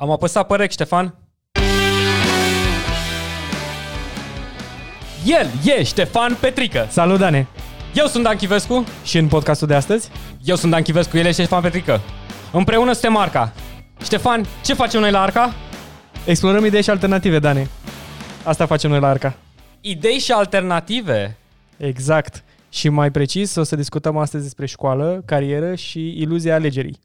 Am apăsat pe rec, Ștefan. El e Ștefan Petrică. Salut, Dane! Eu sunt Dan Chivescu. Și în podcastul de astăzi? Eu sunt Dan Chivescu, el e Ștefan Petrică. Împreună suntem Arca. Ștefan, ce facem noi la Arca? Explorăm idei și alternative, Dane. Asta facem noi la Arca. Idei și alternative. Exact. Și mai precis, o să discutăm astăzi despre școală, carieră și iluzia alegerii.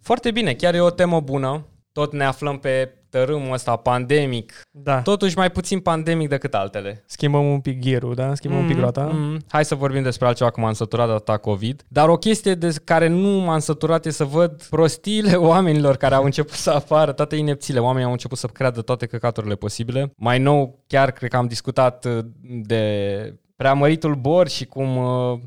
Foarte bine, chiar e o temă bună. Tot ne aflăm pe tărâmul ăsta pandemic. Da. Totuși mai puțin pandemic decât altele. Schimbăm un pic gear da? Schimbăm un pic roata. Mm, hai să vorbim despre altceva, că m-am săturat de atâta COVID. Dar o chestie de care nu m-am săturat e să văd prostiile oamenilor care au început să apară, toate inepțiile. Oamenii au început să creadă toate căcaturile posibile. Mai nou, chiar cred că am discutat uh, de preamăritul bor și cum uh,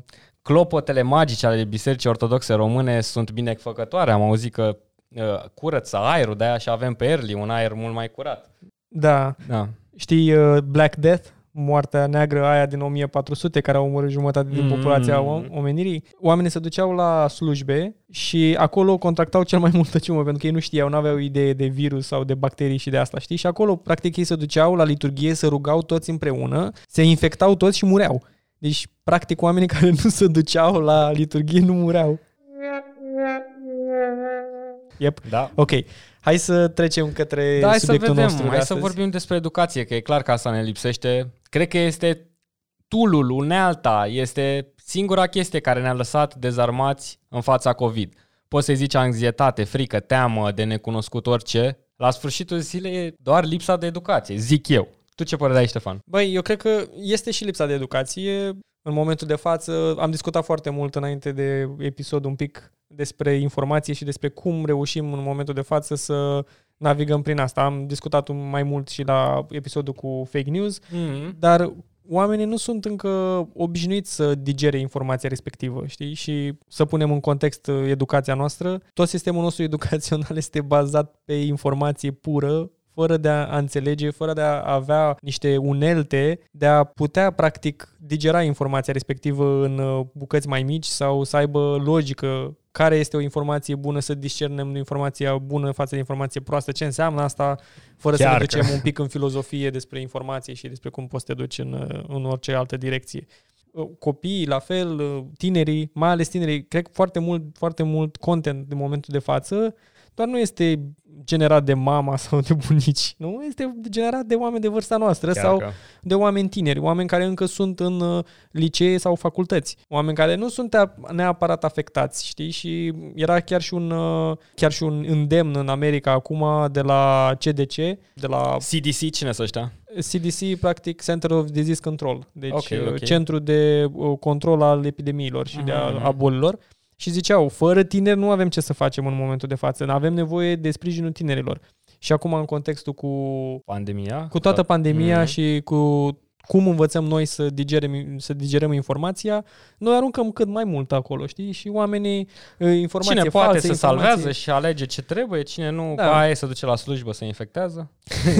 clopotele magice ale Bisericii Ortodoxe Române sunt binefăcătoare. Am auzit că uh, curăță aerul, de-aia și avem pe Early un aer mult mai curat. Da. Da. Știi uh, Black Death? moartea neagră aia din 1400 care au omorât jumătate din Mm. populația om- omenirii. Oamenii se duceau la slujbe și acolo contractau cel mai multă ciumă pentru că ei nu știau, nu aveau idee de virus sau de bacterii și de asta, știi? Și acolo practic ei se duceau la liturghie, se rugau toți împreună, se infectau toți și mureau. Deci, practic, oamenii care nu se duceau la liturghie nu mureau. Yep. Da. Ok, hai să trecem către Da, hai să subiectul vedem, nostru de hai să astăzi. vorbim despre educație, că e clar că asta ne lipsește. Cred că este toolul, unealta, este singura chestie care ne-a lăsat dezarmați în fața COVID. Poți să-i zici anxietate, frică, teamă de necunoscut orice. La sfârșitul zilei e doar lipsa de educație, zic eu. Tu ce părere ai, Ștefan? Băi, eu cred că este și lipsa de educație. În momentul de față am discutat foarte mult înainte de episod un pic despre informație și despre cum reușim în momentul de față să navigăm prin asta. Am discutat un- mai mult și la episodul cu fake news, Mm-hmm. dar oamenii nu sunt încă obișnuiți să digere informația respectivă, știi? Și să punem în context uh, educația noastră. Tot sistemul nostru educațional este bazat pe informație pură, fără de a înțelege, fără de a avea niște unelte de a putea, practic, digera informația respectivă în uh, bucăți mai mici sau să aibă logică care este o informație bună, să discernem informația bună față de informație proastă, ce înseamnă asta, fără să Chiar ne că- ducem un pic în filozofie despre informație și despre cum poți să te duci în, uh, în orice altă direcție. Uh, Copiii, la fel, uh, tinerii, mai ales tinerii, cred că foarte mult, foarte mult content în momentul de față, doar nu este generat de mama sau de bunici, nu? Este generat de oameni de vârsta noastră sau că... de oameni tineri, oameni care încă sunt în uh, licee sau facultăți, oameni care nu sunt a- neapărat afectați, știi? Și era chiar și un uh, chiar și un îndemn în America acum de la CDC, de la CDC, cine să ăștia? CDC, practic Center of Disease Control, deci Ok, okay, ok. centru de uh, control al epidemiilor și de a, Mhm. a bolilor. Și ziceau, fără tineri nu avem ce să facem în momentul de față, avem nevoie de sprijinul tinerilor. Și acum în contextul cu Pandemia? cu toată pandemia Mhm. și cu cum învățăm noi să digerăm, să digerăm informația, noi aruncăm cât mai mult acolo, știi? Și oamenii, uh, informație Cine poate falsă, să informație... salvează și alege ce trebuie, cine nu, Da. da. ca aia se duce la slujbă să infectează.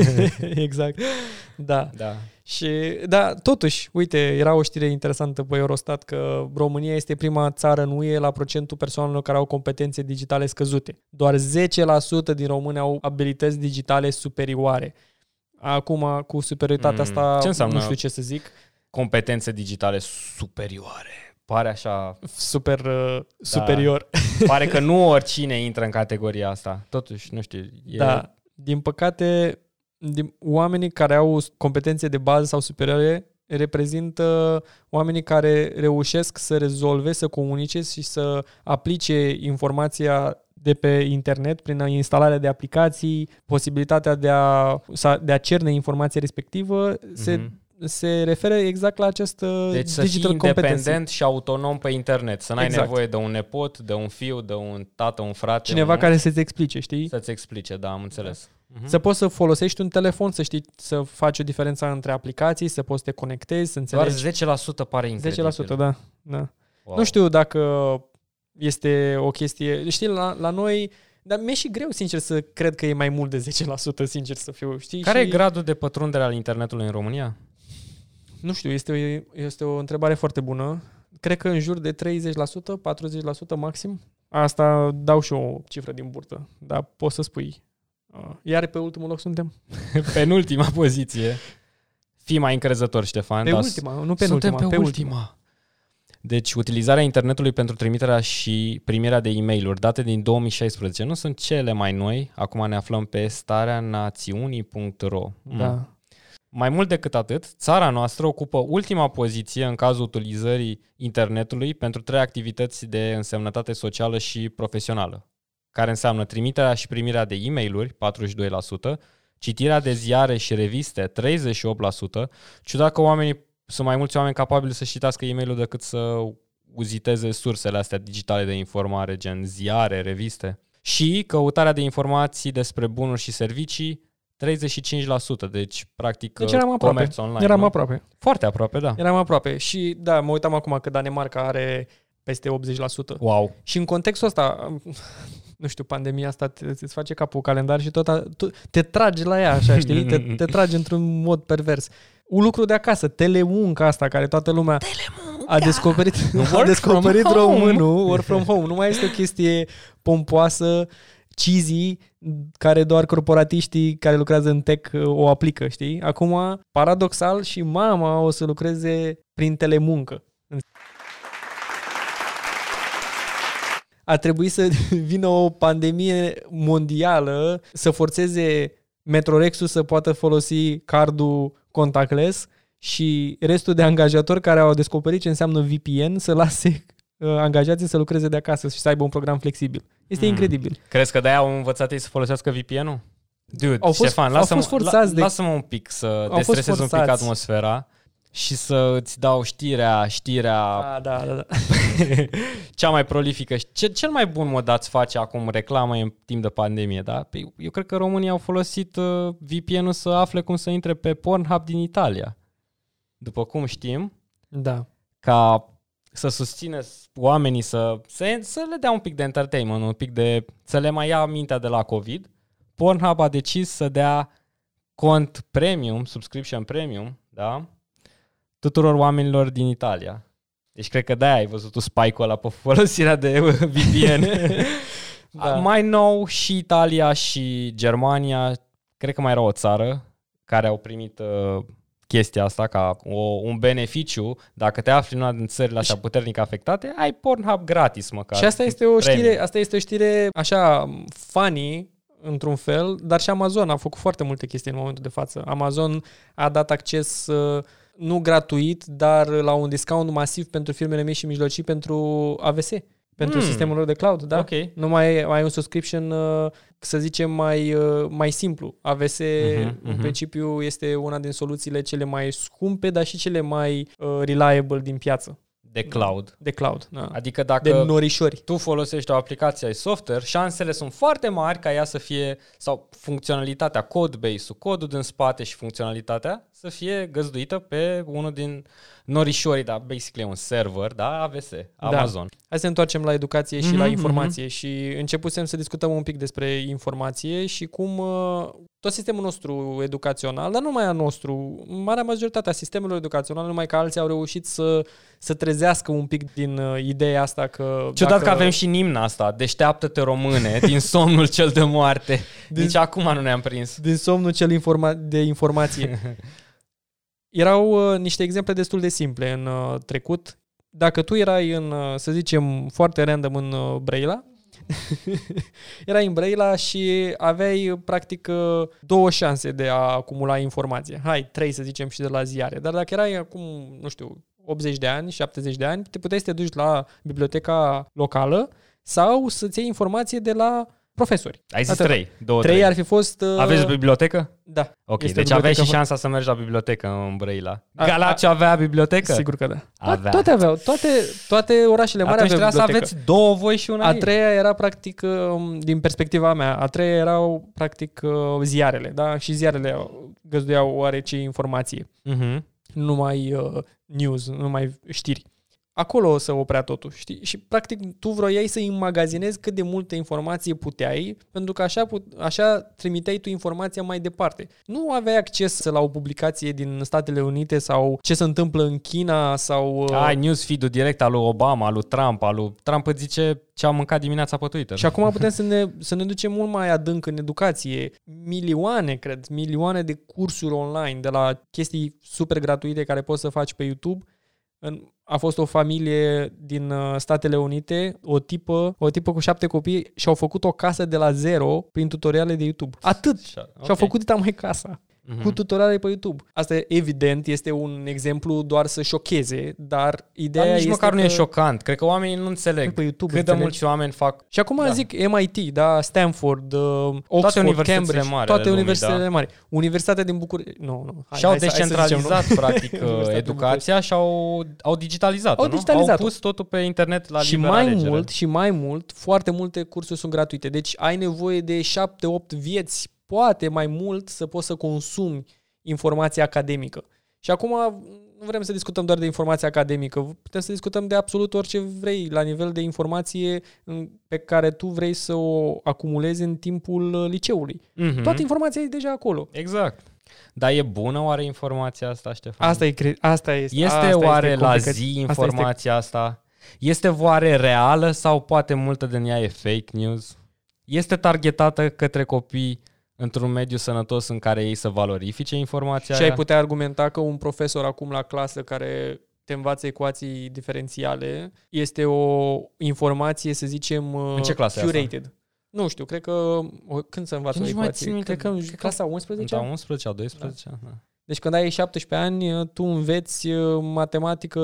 exact. Da. Da. Și, da, totuși, uite, era o știre interesantă pe Eurostat că România este prima țară în UE la procentul persoanelor care au competențe digitale scăzute. Doar 10% din români au abilități digitale superioare. Acum, cu superioritatea Mm, asta, ce înseamnă? nu știu ce să zic, Competențe digitale superioare. Pare așa... super uh, superior. Pare că nu oricine intră în categoria asta. Totuși, nu știu. E... Da, din păcate, din, oamenii care au competențe de bază sau superioare reprezintă oamenii care reușesc să rezolve, să comunice și să aplice informația de pe internet prin instalarea de aplicații, posibilitatea de a, sa- de a cerne informația respectivă, se, Mhm. se referă exact la această Deci să digital fii competency. independent și autonom pe internet. Să n-ai Exact. nevoie de un nepot, de un fiu, de un tată, un frate. Cineva un... care să-ți explice, știi? Să-ți explice, da, am înțeles. Mhm. Să poți să folosești un telefon, să știi să faci o diferență între aplicații, să poți să te conectezi, să Doar înțelegi. 10% pare incredibil. 10%, da. da. Wow. Nu știu dacă este o chestie... Știi, la, la noi... Dar mi-e și greu, sincer, să cred că e mai mult de 10%, sincer să fiu. Știi? Care și, e gradul de pătrundere al internetului în România? Nu știu, este o, este o întrebare foarte bună. Cred că în jur de 30%, 40% maxim. Asta dau și eu o cifră din burtă, dar poți să spui. Uh, Iar pe ultimul loc suntem? Penultima poziție. Fii mai încrezător, Ștefan. Pe dar ultima, nu pe Suntem ultima, pe, pe ultima. Deci, utilizarea internetului pentru trimiterea și primirea de e mail date din 2016 nu sunt cele mai noi. Acum ne aflăm pe starea națiunii.ro. Da. Mai mult decât atât, țara noastră ocupă ultima poziție în cazul utilizării internetului pentru trei activități de însemnătate socială și profesională, care înseamnă trimiterea și primirea de e mail 42%, citirea de ziare și reviste, 38%, ciudat că oamenii sunt mai mulți oameni capabili să citească e mail decât să uziteze sursele astea digitale de informare, gen ziare, reviste. Și căutarea de informații despre bunuri și servicii, 35%, deci practic Deci eram aproape. comerț online. Eram nu? aproape. Foarte aproape, da. Eram aproape. Și da, mă uitam acum că Danemarca are peste 80%. Wow. Și în contextul ăsta, nu știu, pandemia asta te, îți face capul calendar și tot a, tu, te tragi la ea, așa, știi? Te, te tragi într-un mod pervers. Un lucru de acasă, telemunca asta, care toată lumea a descoperit, a Work descoperit from home. românul, work from home. Nu mai este o chestie pompoasă, cheesy, care doar corporatiștii care lucrează în tech uh, o aplică, știi? Acum, paradoxal, și mama o să lucreze prin telemuncă. A trebuit să vină o pandemie mondială să forțeze Metrorexul să poată folosi cardul contactless și restul de angajatori care au descoperit ce înseamnă VPN să lase uh, angajații să lucreze de acasă și să aibă un program flexibil. Este Mm. incredibil. Crezi că de-aia au învățat ei să folosească VPN-ul? Dude, Au fost- Ștefan, au lasă-mă, fost forțați de- lasă-mă un pic să fost destresez un pic forțați. atmosfera și să îți dau știrea, știrea Ah, da, da, da. cea mai prolifică. Ce, cel mai bun mod ați face acum reclamă în timp de pandemie, da? Păi, eu cred că românii au folosit uh, VPN-ul să afle cum să intre pe Pornhub din Italia. După cum știm, da. ca să susține oamenii să, să, să le dea un pic de entertainment, un pic de să le mai ia mintea de la COVID, Pornhub a decis să dea cont premium, subscription premium, da? Tuturor oamenilor din Italia. Deci cred că de-aia ai văzut tu spike-ul ăla pe folosirea de VPN. Da. Mai nou și Italia și Germania, cred că mai era o țară care au primit uh, chestia asta ca o, un beneficiu. Dacă te afli în una din țările astea puternic afectate, ai Pornhub gratis măcar. Și asta este o Premium. știre, asta este o știre așa funny într-un fel, dar și Amazon a făcut foarte multe chestii în momentul de față. Amazon a dat acces uh, nu gratuit, dar la un discount masiv pentru firmele mici și mijlocii pentru AVS, pentru Hmm. sistemul lor de cloud, da? Ok. Nu mai ai un subscription, uh, să zicem, mai, uh, mai simplu. AVS, Mhm, în mhm. principiu, este una din soluțiile cele mai scumpe, dar și cele mai uh, reliable din piață, De cloud. de cloud. Da. Adică De dacă norișori. tu folosești o aplicație ai software, șansele sunt foarte mari ca ea să fie, sau funcționalitatea, codebase-ul, codul din spate și funcționalitatea să fie găzduită pe unul din norișorii, da, basically un server, da, AVS, Amazon. Hai să ne întoarcem la educație și Mhm, la mhm. informație și începusem să discutăm un pic despre informație și cum uh, tot sistemul nostru educațional, dar nu numai al nostru, marea majoritatea sistemelor educaționale, numai că alții au reușit să, să trezească un pic din uh, ideea asta că... Ciudat dacă- că avem și nimna asta, deșteaptă-te române, din somnul cel de moarte. Din- Nici acum nu ne-am prins. din somnul cel informa- de informație. Erau uh, niște exemple destul de simple în uh, trecut. Dacă tu erai în, uh, să zicem, foarte random în uh, Braila, erai în Braila și aveai uh, practic uh, două șanse de a acumula informație. Hai, trei să zicem și de la ziare. Dar dacă erai acum, nu știu, 80 de ani, 70 de ani, te puteai să te duci la biblioteca locală sau să-ți iei informație de la profesori. Ai zis Atât. trei, două, Trei trei. ar fi fost... uh, Aveți bibliotecă? Da. Ok, Este deci aveai și bibliotecă- șansa să mergi la bibliotecă în Brăila. A- Galați avea bibliotecă? Sigur că da. Avea. Toate aveau, toate, toate orașele mari Atunci aveau trebuia să bibliotecă. aveți două voi și una A ei. treia era practic, um, din perspectiva mea, a treia erau practic uh, ziarele, da? Și ziarele găzduiau oarece informație, Mhm. nu numai uh, news, nu numai știri. Acolo să oprea totul, știi? Și practic tu vroiai să înmagazinezi cât de multă informație puteai, pentru că așa, put, așa trimiteai tu informația mai departe. Nu aveai acces la o publicație din Statele Unite sau ce se întâmplă în China sau... uh, Ai newsfeed-ul direct al lui Obama, al lui Trump, al lui Trump îți zice ce am mâncat dimineața pe Twitter. Și acum putem să ne, să ne ducem mult mai adânc în educație. Milioane, cred, milioane de cursuri online, de la chestii super gratuite care poți să faci pe YouTube. În, a fost o familie din uh, Statele Unite, o tipă, o tipă cu șapte copii și au făcut o casă de la zero prin tutoriale de YouTube. Atât! Așa, Și au făcut dita mai casa. Mhm. Cu tutoriale pe YouTube. Asta evident este un exemplu doar să șocheze, dar ideea Dar nici este măcar nu că e șocant. Cred că oamenii nu înțeleg pe YouTube cât de înțelegi. mulți oameni fac Și acum Da. da. zic MIT, da, Stanford, uh, Oxford, universitățile Cambridge, mari ale toate lumii, universitățile da. mari. Universitatea din București, nu, nu. Hai, și-au hai, să- hai să zicem, descentralizat, nu? practic, Universitatea din educația și au, au digitalizat Au nu? digitalizat-o. Au pus totul pe internet la și liberă mai alegere. mult, și mai mult, foarte multe cursuri sunt gratuite. Deci ai nevoie de 7-8 vieți, poate mai mult, să poți să consumi informație academică. Și acum nu vrem să discutăm doar de informație academică, putem să discutăm de absolut orice vrei, la nivel de informație în- pe care tu vrei să o acumulezi în timpul uh, liceului. Mhm. Toată informația e deja acolo. Exact. Dar e bună oare informația asta, Ștefan? Asta, e, cre- asta este. Este asta oare este la complicat. zi Asta informația asta? Este oare reală sau poate multă din ea e fake news? Este targetată către copii într-un mediu sănătos în care ei să valorifice informația Și ai aia? putea argumenta că un profesor acum la clasă care te învață ecuații diferențiale este o informație, să zicem, În ce clasă e asta? curated. Nu știu, cred că o, când se învață Eu nici mai ecuații? țin minte. Cred că în Cred că- clasa 11 Da, 11 sau 12? Da. Deci când ai 17 ani, tu înveți uh, matematică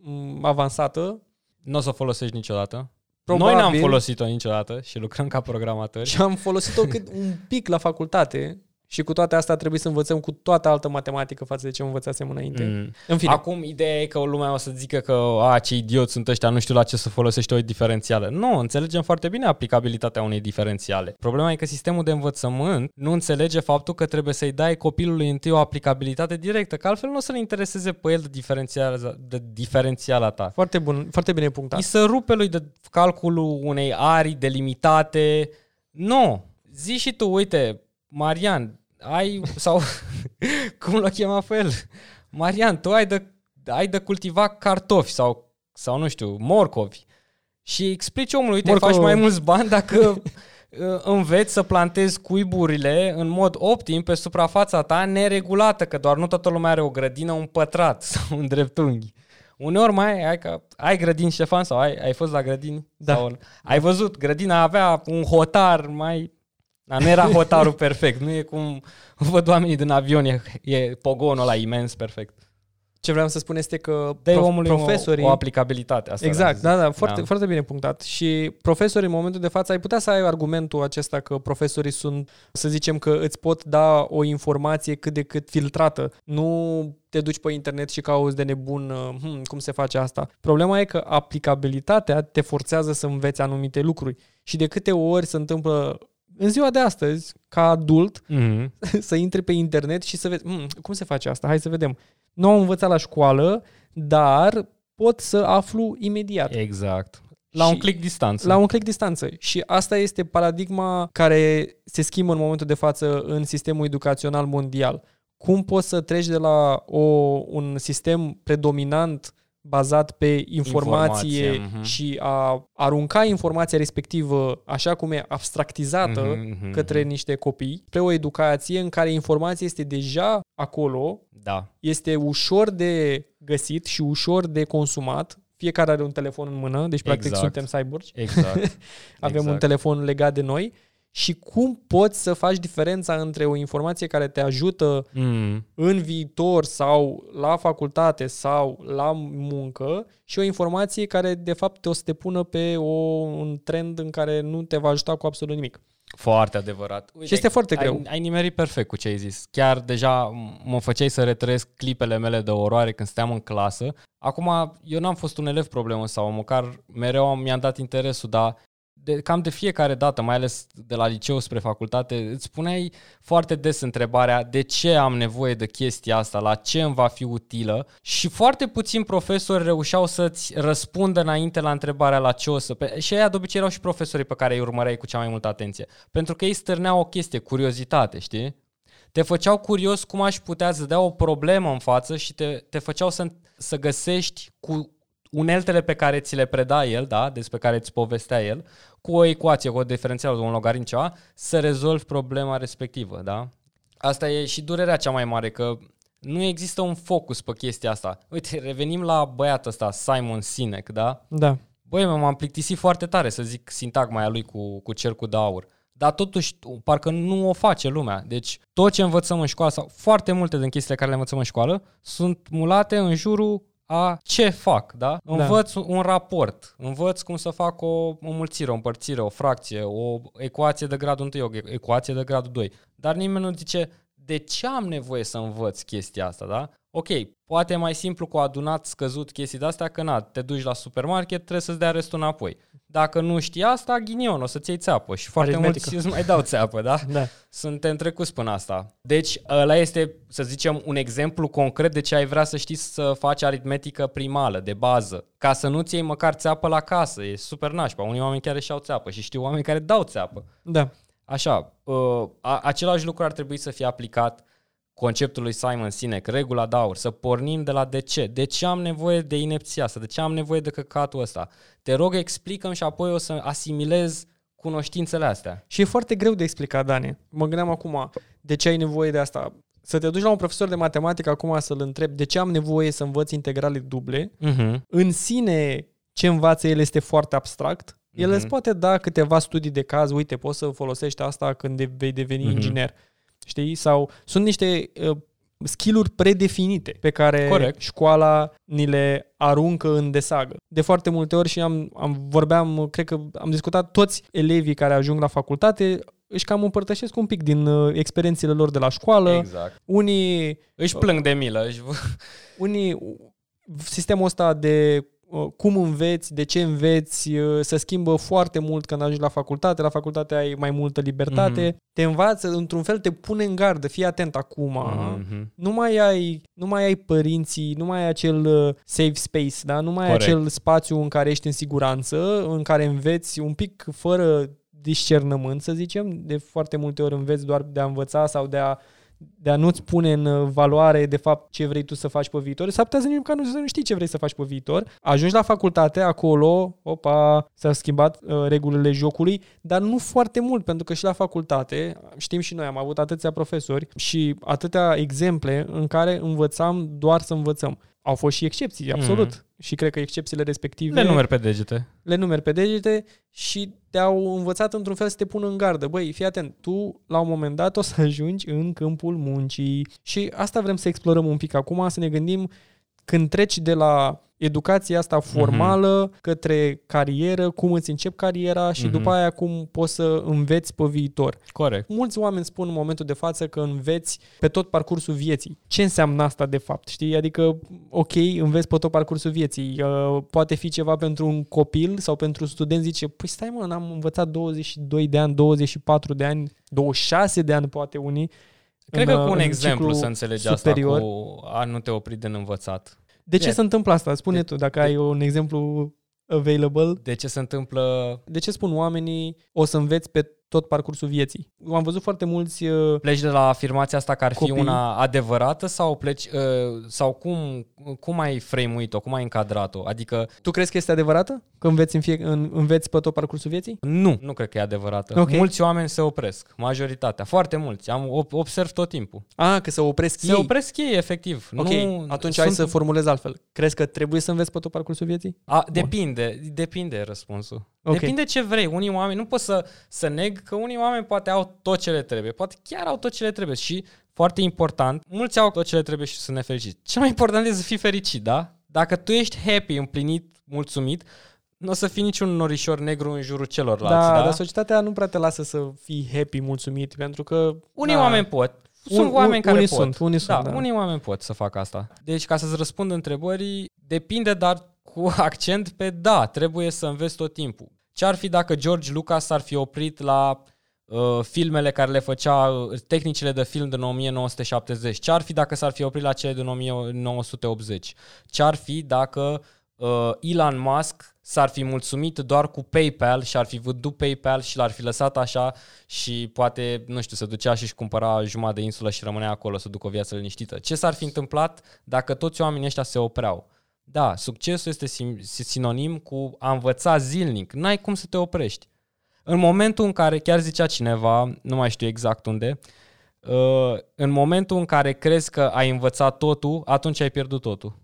m, avansată Nu o să o folosești niciodată. Probabil. Noi n-am folosit-o niciodată și lucrăm ca programatori. și am folosit-o cât un pic la facultate și cu toate astea trebuie să învățăm cu toată altă matematică față de ce învățasem înainte. Mm. În fine, Acum, ideea e că lumea o să zică că a, ce idioți sunt ăștia, nu știu la ce să folosești o diferențială. Nu, înțelegem foarte bine aplicabilitatea unei diferențiale. Problema e că sistemul de învățământ nu înțelege faptul că trebuie să-i dai copilului întâi o aplicabilitate directă, că altfel nu o să-l intereseze pe el de, diferențiala, de diferențiala ta. foarte, bun, foarte bine punctat. Îi să rupe lui de calculul unei arii delimitate. Nu. Zi și tu, uite, Marian, ai, sau cum l-o chema pe el? Marian, tu ai de, ai de cultiva cartofi sau, sau nu știu, morcovi. Și explici omului, uite, Morcov- faci mai mulți bani dacă uh, înveți să plantezi cuiburile în mod optim pe suprafața ta neregulată, că doar nu toată lumea are o grădină, un pătrat sau un dreptunghi. Uneori mai ai, că, ai grădini, Ștefan, sau ai, ai fost la grădini? Da. Sau, ai văzut, grădina avea un hotar mai... Da, nu era hotarul perfect, nu e cum văd oamenii din avion, e, e pogonul ăla imens perfect. Ce vreau să spun este că Dă prof- omului profesorii... o, o aplicabilitate. Asta Exact, vreau da, să da, zic. foarte, foarte bine punctat. Și profesorii în momentul de față, ai putea să ai argumentul acesta că profesorii sunt, să zicem că îți pot da o informație cât de cât filtrată. Nu te duci pe internet și cauți de nebun uh, hm, cum se face asta. Problema e că aplicabilitatea te forțează să înveți anumite lucruri. Și de câte ori se întâmplă în ziua de astăzi, ca adult, Mhm. să intri pe internet și să vezi "Hmm, cum se face asta, hai să vedem. Nu am învățat la școală, dar pot să aflu imediat. Exact. La Și- un click distanță. La un click distanță. Și asta este paradigma care se schimbă în momentul de față în sistemul educațional mondial. Cum poți să treci de la o, un sistem predominant bazat pe informație, Informație, mhm. și a arunca informația respectivă așa cum e abstractizată Mhm, mhm, către mhm. niște copii, spre o educație în care informația este deja acolo, Da. este ușor de găsit și ușor de consumat. Fiecare are un telefon în mână, deci practic Exact. suntem cyborgi. Exact. Avem un Exact. telefon legat de noi și cum poți să faci diferența între o informație care te ajută Mm. în viitor sau la facultate sau la muncă și o informație care de fapt o să te pună pe o, un trend în care nu te va ajuta cu absolut nimic. Foarte adevărat. Uite, Și este foarte ai, greu. Ai nimerit perfect cu ce ai zis. Chiar deja mă făceai să retrăiesc clipele mele de oroare când stăteam în clasă. Acum, eu n-am fost un elev problemă sau măcar mereu am- mi-am dat interesul, dar de, cam de fiecare dată, mai ales de la liceu spre facultate, îți puneai foarte des întrebarea de ce am nevoie de chestia asta, la ce îmi va fi utilă și foarte puțini profesori reușeau să-ți răspundă înainte la întrebarea la ce o să... Și aia de obicei erau și profesorii pe care îi urmăreai cu cea mai multă atenție. Pentru că ei stârneau o chestie, curiozitate, știi? Te făceau curios cum aș putea să dea o problemă în față și te, te făceau să, să găsești cu uneltele pe care ți le preda el, da, despre care îți povestea el, cu o ecuație, cu o diferențială, cu un logaritm ceva, să rezolvi problema respectivă, da? Asta e și durerea cea mai mare, că nu există un focus pe chestia asta. Uite, revenim la băiatul ăsta, Simon Sinek, da? Da. Băi, m-am plictisit foarte tare să zic sintagma aia lui cu, cu cercul de aur. Dar totuși, parcă nu o face lumea. Deci, tot ce învățăm în școală, sau foarte multe din chestiile care le învățăm în școală, sunt mulate în jurul a ce fac, da? da. Învăț un raport, învăț cum să fac o înmulțire, o împărțire, o fracție, o ecuație de gradul 1, o ecuație de gradul 2. Dar nimeni nu zice de ce am nevoie să învăț chestia asta, da? Ok, poate e mai simplu cu adunat scăzut chestii de-astea, că na, te duci la supermarket, trebuie să-ți dea restul înapoi. Dacă nu știi asta, ghinion, o să-ți iei țeapă și foarte mulți îți mai dau țeapă, da? da? Suntem trecuți până asta. Deci ăla este, să zicem, un exemplu concret de ce ai vrea să știi să faci aritmetică primală, de bază, ca să nu-ți iei măcar țeapă la casă. E super nașpa. Unii oameni chiar își au țeapă și știu oameni care dau țeapă. Da. Așa, uh, același lucru ar trebui să fie aplicat conceptul lui Simon Sinek, regula de aur, să pornim de la de ce. De ce am nevoie de inepția asta? De ce am nevoie de căcatul ăsta? Te rog, explicăm și apoi o să asimilez cunoștințele astea. Și e foarte greu de explicat, Dani. Mă gândeam acum, de ce ai nevoie de asta? Să te duci la un profesor de matematică acum să-l întreb de ce am nevoie să învăț integrale duble. Uh-huh. În sine, ce învață el este foarte abstract. El uh-huh. îți poate da câteva studii de caz, uite, poți să folosești asta când vei deveni uh-huh. inginer știi? Sau sunt niște uh, skill-uri predefinite pe care Corect. școala ni le aruncă în desagă. De foarte multe ori și am, am vorbeam, cred că am discutat toți elevii care ajung la facultate își cam împărtășesc un pic din uh, experiențele lor de la școală. Exact. Unii... Își plâng de milă. Își... Unii... Sistemul ăsta de Uh, cum înveți, de ce înveți, uh, se schimbă foarte mult când ajungi la facultate. La facultate ai mai multă libertate. Mm-hmm. Te învață, într-un fel te pune în gardă, fii atent acum. Mm-hmm. Nu mai ai, nu mai ai părinții, nu mai ai acel uh, safe space, da? nu mai Corect. ai acel spațiu în care ești în siguranță, în care înveți un pic fără discernământ, să zicem. De foarte multe ori înveți doar de a învăța sau de a de a nu-ți pune în uh, valoare de fapt ce vrei tu să faci pe viitor, s-ar putea să nu, nu, să nu știi ce vrei să faci pe viitor. Ajungi la facultate, acolo, opa, s-au schimbat uh, regulile jocului, dar nu foarte mult, pentru că și la facultate, știm și noi, am avut atâția profesori și atâtea exemple în care învățam doar să învățăm. Au fost și excepții, absolut. Mm. Și cred că excepțiile respective... Le numeri pe degete. Le numeri pe degete și te-au învățat într-un fel să te pună în gardă. Băi, fii atent, tu la un moment dat o să ajungi în câmpul muncii. Și asta vrem să explorăm un pic acum, să ne gândim când treci de la educația asta mhm. formală mm-hmm. către carieră, cum îți încep cariera și mm-hmm. după aia cum poți să înveți pe viitor. Corect. Mulți oameni spun în momentul de față că înveți pe tot parcursul vieții. Ce înseamnă asta de fapt? Știi? Adică, ok, înveți pe tot parcursul vieții. Uh, poate fi ceva pentru un copil sau pentru student zice, păi stai mă, n-am învățat 22 de ani, 24 de ani, 26 de ani poate unii. Cred în, că cu un exemplu să înțelegi superior. asta cu a nu te opri din învățat. De ce yeah. se întâmplă asta? Spune de, tu, dacă de, ai un exemplu available. De ce se întâmplă? De ce spun oamenii o să înveți pe tot parcursul vieții. Am văzut foarte mulți uh, Pleci de la afirmația asta că ar copii. fi una adevărată sau pleci uh, sau cum, cum ai frame-uit-o, cum ai încadrat-o? Adică Tu crezi că este adevărată? Că înveți, în fie, în, înveți pe tot parcursul vieții? Nu, nu cred că e adevărată. Okay. Mulți oameni se opresc, majoritatea, foarte mulți. Am observ tot timpul. Ah, că se opresc se ei. Se opresc ei, efectiv. Ok, nu, atunci sunt... hai să formulez altfel. Crezi că trebuie să înveți pe tot parcursul vieții? A, depinde, depinde răspunsul. Okay. Depinde ce vrei. Unii oameni, nu pot să, să neg că unii oameni poate au tot ce le trebuie. Poate chiar au tot ce le trebuie și, foarte important, mulți au tot ce le trebuie și sunt nefericiți. Cel mai important este să fii fericit, da? Dacă tu ești happy, împlinit, mulțumit, nu o să fii niciun norișor negru în jurul celorlalți. Da, da, dar societatea nu prea te lasă să fii happy, mulțumit, pentru că... Unii da, oameni pot. Sunt un, oameni care unii pot. Sunt, unii da, sunt, da. unii oameni pot să facă asta. Deci, ca să-ți răspund întrebării, depinde, dar cu accent pe da, trebuie să înveți tot timpul. Ce ar fi dacă George Lucas s-ar fi oprit la uh, filmele care le făcea, uh, tehnicile de film din 1970? Ce ar fi dacă s-ar fi oprit la cele din 1980? Ce ar fi dacă uh, Elon Musk s-ar fi mulțumit doar cu PayPal și ar fi vândut PayPal și l-ar fi lăsat așa și poate, nu știu, se ducea și își cumpăra jumătate de insulă și rămânea acolo să ducă o viață liniștită. Ce s-ar fi întâmplat dacă toți oamenii ăștia se opreau? Da, succesul este sinonim cu a învăța zilnic. N-ai cum să te oprești. În momentul în care, chiar zicea cineva, nu mai știu exact unde, uh, în momentul în care crezi că ai învățat totul, atunci ai pierdut totul.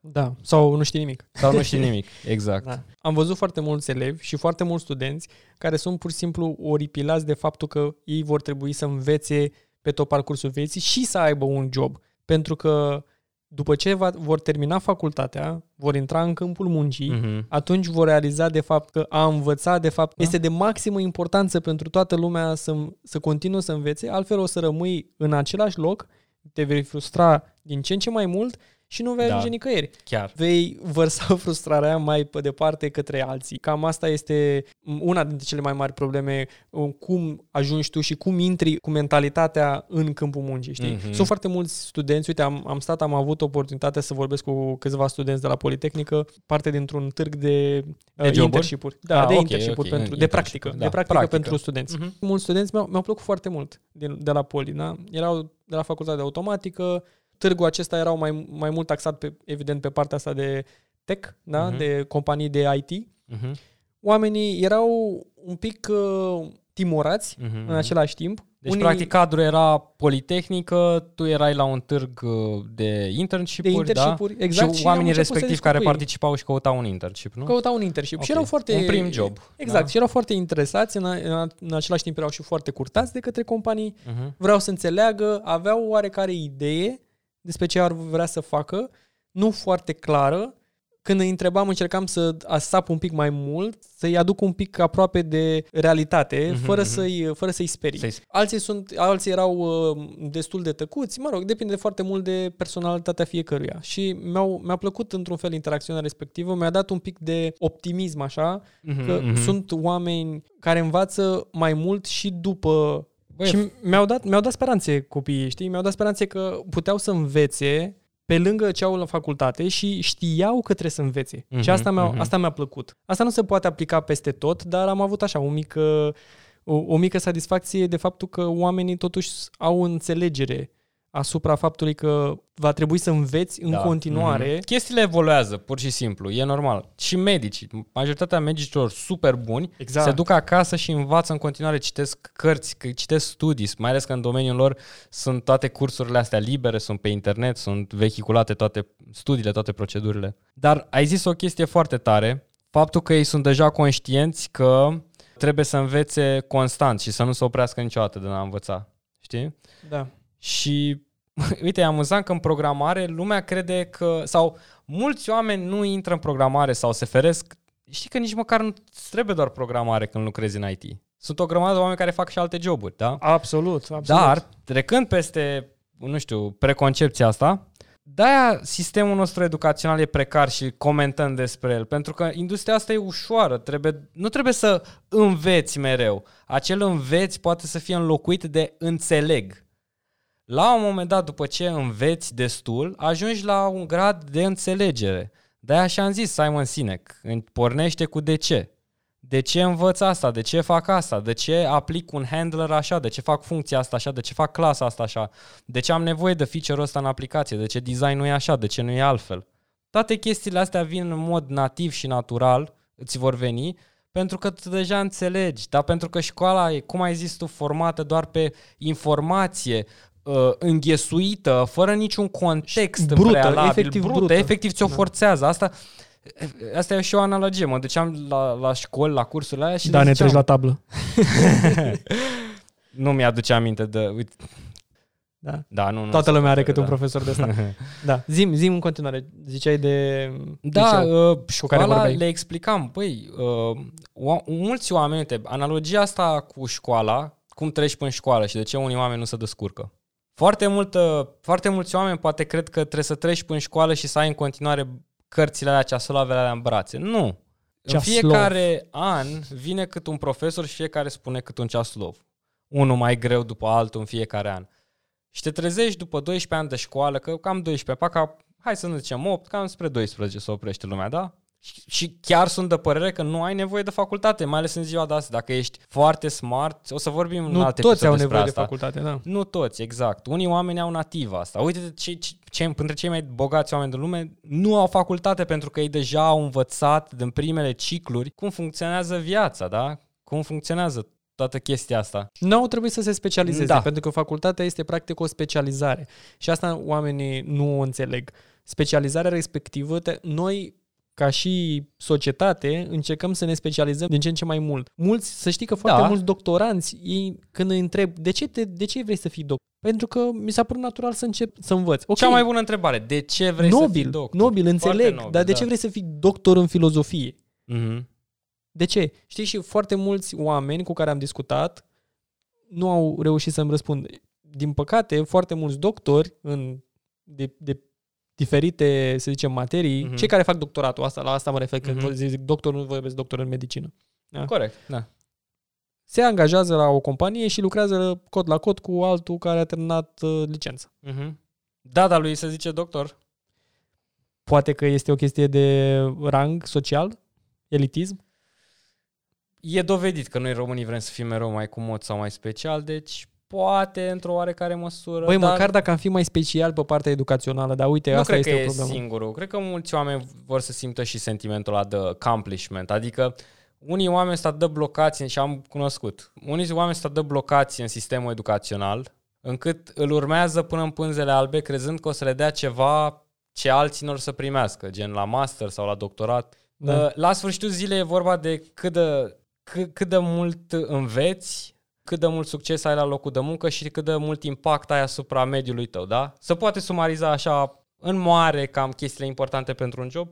Da, sau nu știi nimic. Sau nu știi nimic, exact. Da. Am văzut foarte mulți elevi și foarte mulți studenți care sunt pur și simplu oripilați de faptul că ei vor trebui să învețe pe tot parcursul vieții și să aibă un job. Pentru că după ce va, vor termina facultatea, vor intra în câmpul muncii, uh-huh. atunci vor realiza de fapt că a învăța, de fapt, da. este de maximă importanță pentru toată lumea să, să continue să învețe, altfel o să rămâi în același loc, te vei frustra din ce în ce mai mult și nu vei da, ajunge nicăieri. Chiar. Vei vărsa frustrarea mai pe departe către alții. Cam asta este una dintre cele mai mari probleme, uh, cum ajungi tu și cum intri cu mentalitatea în câmpul muncii, știi? Mm-hmm. Sunt foarte mulți studenți, uite, am, am stat, am avut oportunitatea să vorbesc cu câțiva studenți de la Politehnică, parte dintr-un târg de, uh, de internship-uri. Da, ah, de okay, internship-uri, okay. pentru, de practică, da, de practică, practică pentru studenți. Mm-hmm. Mulți studenți mi-au, mi-au plăcut foarte mult din, de la Poli, da? Erau de la facultatea de automatică, Târgul acesta erau mai, mai mult taxat, pe, evident, pe partea asta de tech, da? Uh-huh. de companii de IT. Uh-huh. Mhm. Oamenii erau un pic uh, timorați uh-huh. în același timp. Deci, Unii... practic, cadrul era politehnică, tu erai la un târg uh, de internship-uri, de internship-uri da? exact, și, și oamenii respectivi care participau și căutau un internship, nu? Căutau un internship okay. și erau foarte... Un prim job. Exact, da? și erau foarte interesați, în, în, în același timp erau și foarte curtați de către companii, uh-huh. vreau să înțeleagă, aveau oarecare idee despre ce ar vrea să facă, nu foarte clară. Când îi întrebam, încercam să asap un pic mai mult, să-i aduc un pic aproape de realitate, mm-hmm, fără, mm-hmm. Să-i, fără să-i sperii. Să-i... Alții, sunt, alții erau uh, destul de tăcuți, mă rog, depinde foarte mult de personalitatea fiecăruia. Și mi-au, mi-a plăcut într-un fel interacțiunea respectivă, mi-a dat un pic de optimism așa, mm-hmm, că mm-hmm. sunt oameni care învață mai mult și după Băi, și mi-au dat, mi-au dat speranțe copiii, știi? Mi-au dat speranțe că puteau să învețe pe lângă ce au la facultate și știau că trebuie să învețe. Uh-huh, și asta mi-a, uh-huh. asta mi-a plăcut. Asta nu se poate aplica peste tot, dar am avut așa o mică, o, o mică satisfacție de faptul că oamenii totuși au înțelegere asupra faptului că va trebui să înveți în da. continuare. Mm-hmm. Chestiile evoluează, pur și simplu, e normal. Și medici, majoritatea medicilor super buni exact. se duc acasă și învață în continuare, citesc cărți, citesc studii, mai ales că în domeniul lor sunt toate cursurile astea libere, sunt pe internet, sunt vehiculate toate studiile, toate procedurile. Dar ai zis o chestie foarte tare, faptul că ei sunt deja conștienți că trebuie să învețe constant și să nu se oprească niciodată de a învăța. Știi? Da. Și uite, e amuzant că în programare lumea crede că, sau mulți oameni nu intră în programare sau se feresc. Știi că nici măcar nu trebuie doar programare când lucrezi în IT. Sunt o grămadă de oameni care fac și alte joburi, da? Absolut, absolut. Dar, trecând peste, nu știu, preconcepția asta, de-aia sistemul nostru educațional e precar și comentăm despre el, pentru că industria asta e ușoară, trebuie, nu trebuie să înveți mereu. Acel înveți poate să fie înlocuit de înțeleg. La un moment dat, după ce înveți destul, ajungi la un grad de înțelegere. De-aia așa am zis Simon Sinek, pornește cu de ce. De ce învăț asta? De ce fac asta? De ce aplic un handler așa? De ce fac funcția asta așa? De ce fac clasa asta așa? De ce am nevoie de feature-ul ăsta în aplicație? De ce designul e așa? De ce nu e altfel? Toate chestiile astea vin în mod nativ și natural, îți vor veni, pentru că tu deja înțelegi, dar pentru că școala e, cum ai zis tu, formată doar pe informație, uh, înghesuită, fără niciun context brută, prealabil, efectiv brută, brută. efectiv ți-o da. forțează. Asta, asta e și o analogie. Mă duceam la, la școli, la cursurile alea și Da, ne treci la tablă. nu mi-aduce aminte de... Uite, da. da nu, nu Toată lumea are câte da. un profesor de ăsta. da. Zim, zim în continuare. Ziceai de... Da, uh, școala care le explicam. Păi, uh, mulți oameni, uite, analogia asta cu școala, cum treci până în școală și de ce unii oameni nu se descurcă. Foarte, multă, foarte mulți oameni poate cred că trebuie să treci până în școală și să ai în continuare cărțile alea, ceasulavele alea în brațe. Nu. În fiecare an vine cât un profesor și fiecare spune cât un ceaslov. Unul mai greu după altul în fiecare an. Și te trezești după 12 ani de școală, că cam 12, paca, hai să nu zicem 8, cam spre 12 să oprește lumea, da? Și chiar sunt de părere că nu ai nevoie de facultate, mai ales în ziua de astăzi. Dacă ești foarte smart, o să vorbim nu în alte toți au nevoie asta. de facultate, da. Nu toți, exact. Unii oameni au nativ asta. Uite, ce, ce, printre cei mai bogați oameni din lume nu au facultate pentru că ei deja au învățat din primele cicluri cum funcționează viața, da? Cum funcționează toată chestia asta. Nu au trebuit să se specializeze, Da. pentru că facultatea este practic o specializare. Și asta oamenii nu o înțeleg. Specializarea respectivă, te, noi ca și societate încercăm să ne specializăm din ce în ce mai mult. Mulți, să știi că foarte Da. mulți doctoranți, ei când îi întreb de ce, te, de ce vrei să fii doctor? Pentru că mi s-a părut natural să încep să învăț. Ok, Cea mai bună întrebare. De ce vrei să fii nobil, doctor? nobil, înțeleg, Foarte nobil, dar de da. ce vrei să fii doctor în filozofie? Mhm. De ce? Știi, și foarte mulți oameni cu care am discutat nu au reușit să-mi răspund. Din păcate, foarte mulți doctori în de, de diferite, să zicem, materii, Mhm. cei care fac doctoratul, asta, la asta mă refer, când Mhm. zic doctor, nu vorbesc doctor în medicină. Da. Corect, da. Se angajează la o companie și lucrează cod la cod cu altul care a terminat uh, licență. Mhm. Da, dar lui se zice doctor. Poate că este o chestie de rang social, elitism. E dovedit că noi românii vrem să fim mereu mai comod sau mai special, deci poate într-o oarecare măsură. Băi, dar măcar dacă am fi mai special pe partea educațională, dar uite, nu asta cred că este e o problemă. singurul. Cred că mulți oameni vor să simtă și sentimentul ăla de accomplishment. Adică unii oameni sunt atât de blocați, și am cunoscut, unii oameni sunt atât de blocați în sistemul educațional, încât îl urmează până în pânzele albe, crezând că o să le dea ceva ce alții nu or să primească, gen la master sau la doctorat. Da. Da. La sfârșitul zilei e vorba de cât de, cât, cât de mult înveți, cât de mult succes ai la locul de muncă și cât de mult impact ai asupra mediului tău, da? Se poate sumariza așa în mare cam chestiile importante pentru un job?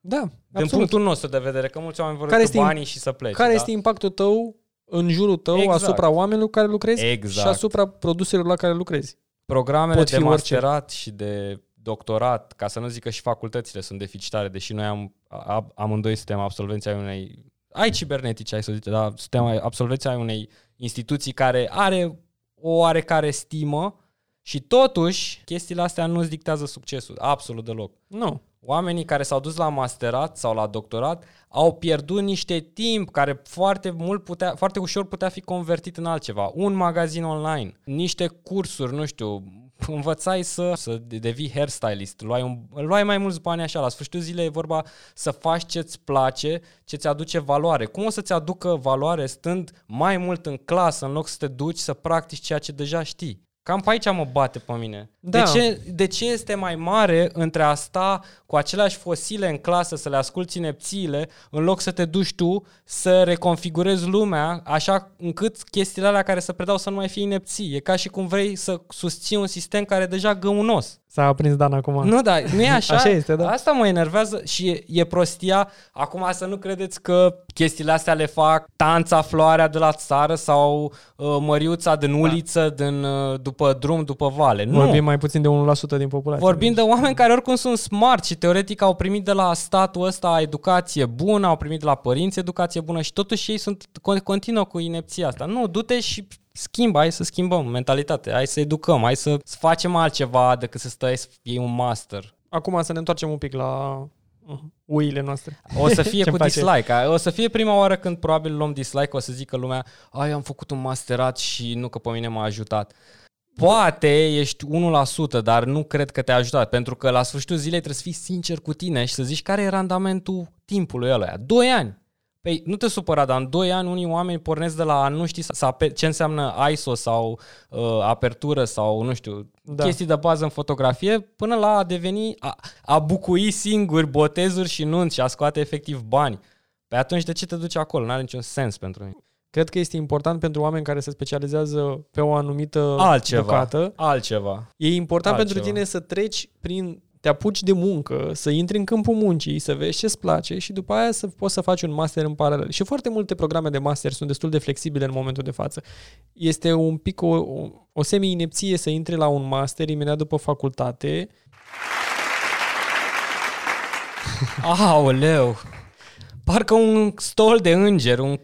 Da, Din absolut. punctul nostru de vedere, că mulți oameni vor Care cu este im- banii și să plece. Care da? este impactul tău în jurul tău Exact. asupra oamenilor cu care lucrezi Exact. și asupra produselor la care lucrezi? Programele pot de fi orice. masterat și de doctorat, ca să nu zic că și facultățile sunt deficitare, deși noi am, a- amândoi suntem absolvenții ai unei, ai cibernetici, ai să zice, dar suntem ai- absolvenții ai unei instituții care are o oarecare stimă și totuși chestiile astea nu îți dictează succesul, absolut deloc. Nu. Oamenii care s-au dus la masterat sau la doctorat au pierdut niște timp care foarte mult putea, foarte ușor putea fi convertit în altceva. Un magazin online, niște cursuri, nu știu, învățai să, să devii hairstylist, luai, un, luai mai mulți bani așa, la sfârșitul zilei e vorba să faci ce-ți place, ce-ți aduce valoare. Cum o să-ți aducă valoare stând mai mult în clasă în loc să te duci să practici ceea ce deja știi? Cam pe aici mă bate pe mine. Da. De, ce, de ce este mai mare între a sta cu aceleași fosile în clasă să le asculti inepțiile în loc să te duci tu să reconfigurezi lumea așa încât chestiile alea care se predau să nu mai fie inepții. E ca și cum vrei să susții un sistem care e deja găunos. S-a aprins Dan acum. Nu, da, nu e așa. Așa este, da. Asta mă enervează și e, e prostia. Acum să nu credeți că chestiile astea le fac tanța floarea de la țară sau uh, măriuța din uliță, din, uh, după drum, după vale. Nu. Vorbim mai puțin de 1% din populație. Vorbim de oameni care oricum sunt smart și teoretic au primit de la statul ăsta educație bună, au primit de la părinți educație bună și totuși ei sunt con- continuă cu inepția asta. Nu, du-te și schimbă, hai să schimbăm mentalitatea, hai să educăm, hai să, să facem altceva decât să stai să iei un master. Acum să ne întoarcem un pic la uh, uile noastre. O să fie Ce-mi cu place? dislike. a- O să fie prima oară când probabil luăm dislike, o să zică lumea, ai, am făcut un masterat și nu că pe mine m-a ajutat. Poate ești 1%, dar nu cred că te-a ajutat, pentru că la sfârșitul zilei trebuie să fii sincer cu tine și să zici care e randamentul timpului ăla. 2 ani. Păi nu te supăra, dar în 2 ani unii oameni pornesc de la a nu ști să ape- ce înseamnă ISO sau uh, apertură sau nu știu, Da. da. chestii de bază în fotografie până la a deveni, a, a bucui singuri botezuri și nunți și a scoate efectiv bani. Pe atunci de ce te duci acolo? N-are niciun sens pentru mine. Cred că este important pentru oameni care se specializează pe o anumită Altceva. bucată. Altceva. E important Altceva. pentru tine să treci prin te apuci de muncă, să intri în câmpul muncii, să vezi ce-ți place și după aia să poți să faci un master în paralel. Și foarte multe programe de master sunt destul de flexibile în momentul de față. Este un pic o, o, o semi-inepție să intri la un master imediat după facultate. Aoleu! Parcă un stol de înger, un,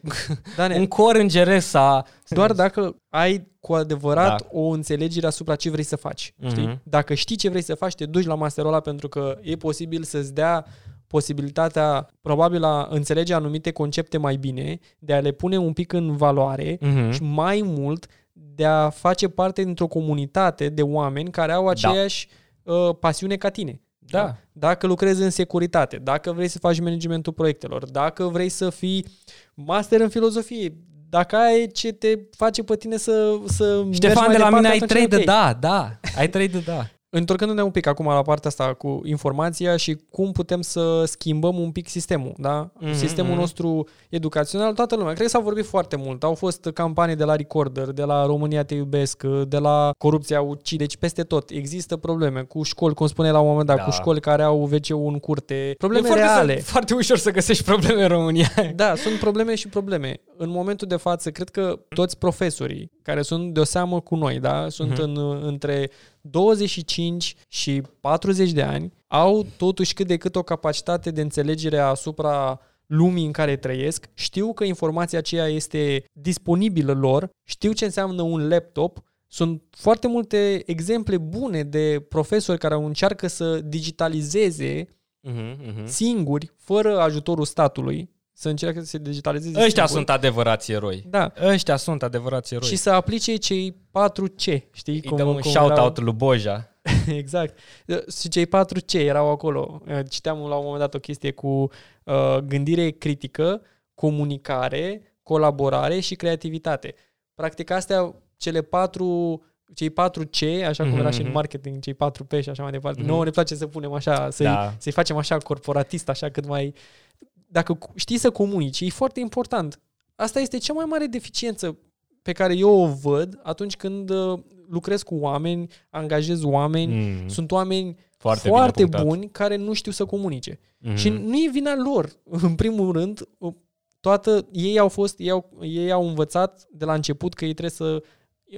Dane, un cor îngeresc s-a... doar dacă ai cu adevărat Da. o înțelegere asupra ce vrei să faci. Mhm. Știi? Dacă știi ce vrei să faci, te duci la masterul ăla pentru că e posibil să-ți dea posibilitatea, probabil, a înțelege anumite concepte mai bine, de a le pune un pic în valoare Mhm. și mai mult de a face parte dintr-o comunitate de oameni care au aceeași uh, pasiune ca tine. Da. Dacă lucrezi în securitate, dacă vrei să faci managementul proiectelor, dacă vrei să fii master în filozofie, dacă ai ce te face pe tine să, să mergi Ștefan, mai de la departe, mine ai atunci e trei de ok. da, da. Ai trei de da. Întorcându-ne un pic acum la partea asta cu informația și cum putem să schimbăm un pic sistemul, da? Mhm, Sistemul mhm. nostru educațional, toată lumea. Cred că s-a vorbit foarte mult. Au fost campanii de la Recorder, de la România te iubesc, de la corupția ucide, deci peste tot. Există probleme cu școli, cum spune la un moment dat, Da. cu școli care au wc în curte. Probleme e foarte, reale. Să, foarte ușor să găsești probleme în România. Da, sunt probleme și probleme. În momentul de față, cred că toți profesorii care sunt de o seamă cu noi, da, sunt Mhm. în, între 25 și 40 de ani, au totuși cât de cât o capacitate de înțelegere asupra lumii în care trăiesc, știu că informația aceea este disponibilă lor, știu ce înseamnă un laptop, sunt foarte multe exemple bune de profesori care încearcă să digitalizeze Mhm, mhm. singuri, fără ajutorul statului, să încerce să se digitalizeze Ăștia singuri. sunt adevărați eroi. Da. Ăștia sunt adevărați eroi. Și să aplice cei 4 C, știi? Îi dăm un shout-out lui Boja. exact. Și cei 4 C erau acolo. Citeam la un moment dat o chestie cu uh, gândire critică, comunicare, colaborare și creativitate. Practic astea, cele patru cei 4 C, așa cum Mhm, era și în mhm. marketing, cei 4 P și așa mai departe. Mhm. Nouă ne place să punem așa, să-i, Da. să-i facem așa corporatist, așa cât mai... Dacă cu- știi să comunici, e foarte important. Asta este cea mai mare deficiență pe care eu o văd atunci când uh, lucrez cu oameni, angajez oameni, Mm, sunt oameni foarte, foarte, bine punctat. buni care nu știu să comunice. Mhm. Și nu e vina lor. În primul rând, toată, ei au fost, ei au, ei au învățat de la început că ei trebuie să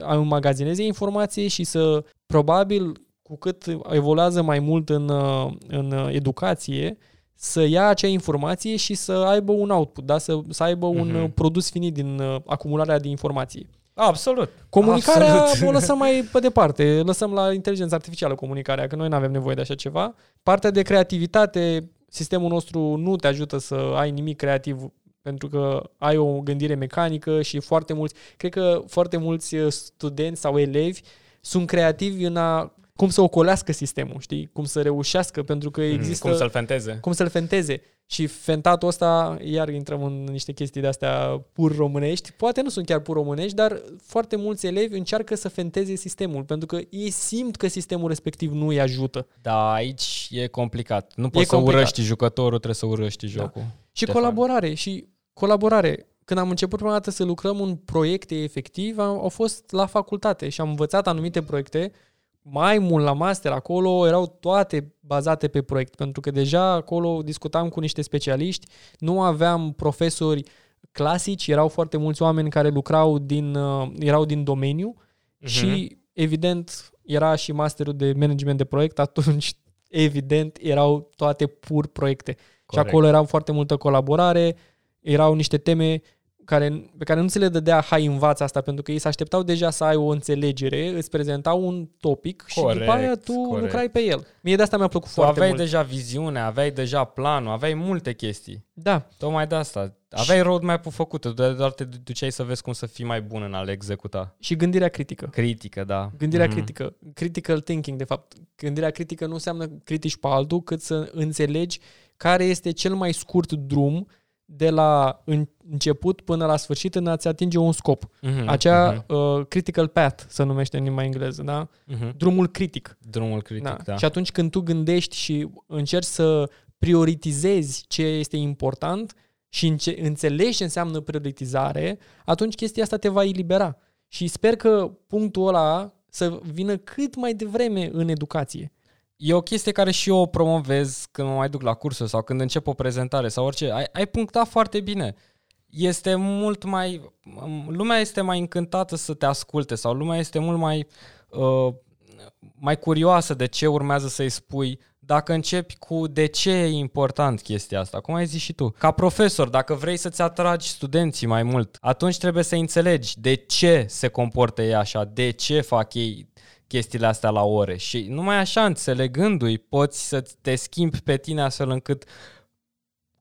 înmagazineze informație și să, probabil, cu cât evoluează mai mult în, uh, în uh, educație, să ia acea informație și să aibă un output, da? să, să aibă un Mhm. uh, produs finit din uh, acumularea de informație. Absolut. Comunicarea Absolut. o lăsăm mai pe departe, lăsăm la inteligența artificială comunicarea, că noi nu avem nevoie de așa ceva. Partea de creativitate, sistemul nostru nu te ajută să ai nimic creativ pentru că ai o gândire mecanică și foarte mulți, cred că foarte mulți uh, studenți sau elevi sunt creativi în a cum să ocolească sistemul, știi? Cum să reușească, pentru că există... Cum să-l fenteze. cum să-l fenteze. Și fentatul ăsta, iar intrăm în niște chestii de-astea pur românești, poate nu sunt chiar pur românești, dar foarte mulți elevi încearcă să fenteze sistemul, pentru că ei simt că sistemul respectiv nu îi ajută. Da, aici e complicat. Nu poți să complicat. urăști jucătorul, trebuie să urăști jocul. Și Ștefan. colaborare, și colaborare. Când am început prima dată să lucrăm în proiecte efectiv, am, au fost la facultate și am învățat anumite proiecte, mai mult la master, acolo erau toate bazate pe proiect, pentru că deja acolo discutam cu niște specialiști, nu aveam profesori clasici, erau foarte mulți oameni care lucrau din, uh, erau din domeniu Mhm. și evident era și masterul de management de proiect, atunci evident erau toate pur proiecte. Corect. Și acolo era foarte multă colaborare, erau niște teme care, pe care nu ți le dădea hai învață asta, pentru că ei se așteptau deja să ai o înțelegere, îți prezentau un topic și Corect, după aia tu corect. lucrai pe el. Mie de asta mi-a plăcut Tu foarte aveai mult. deja viziune, aveai deja planul, aveai multe chestii. Da, Tocmai de asta. Aveai roadmap-ul făcut, doar doar te duceai să vezi cum să fii mai bun în a le executa. și gândirea critică. Critică, da. Gândirea Mhm. critică, critical thinking, de fapt. Gândirea critică nu înseamnă critici pe altul, cât să înțelegi care este cel mai scurt drum de la în- început până la sfârșit în a-ți atinge un scop. Mhm, Acea mhm, uh, critical path se numește în limba engleză, da? mhm. Drumul critic. Drumul critic, Da. da. Și atunci când tu gândești și încerci să prioritizezi ce este important și înce- înțelegi ce înseamnă prioritizare, atunci chestia asta te va elibera. Și sper că punctul ăla să vină cât mai devreme în educație. E o chestie care și eu o promovez când mă mai duc la cursuri sau când încep o prezentare sau orice. Ai, ai punctat foarte bine. Este mult mai... Lumea este mai încântată să te asculte sau lumea este mult mai... Uh, mai curioasă de ce urmează să-i spui dacă începi cu de ce e important chestia asta, cum ai zis și tu. Ca profesor, dacă vrei să-ți atragi studenții mai mult, atunci trebuie să înțelegi de ce se comportă ei așa, de ce fac ei chestiile astea la ore. Și numai așa, înțelegându-i, poți să te schimbi pe tine astfel încât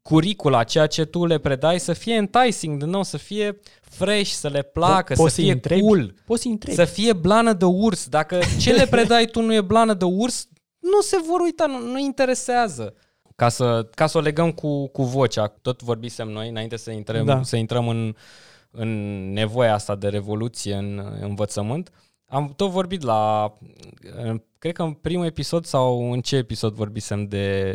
curicula, ceea ce tu le predai, să fie enticing, din nou, să fie fresh, să le placă, Poți să fie întrebi, cool, Poți să întrebi. să fie blană de urs. Dacă ce le predai tu nu e blană de urs, nu se vor uita, nu, nu interesează. Ca să, ca să o legăm cu, cu vocea, tot vorbisem noi înainte să intrăm, Da. să intrăm în, în nevoia asta de revoluție în învățământ. Am tot vorbit la, în- cred că în primul episod sau în ce episod vorbisem de,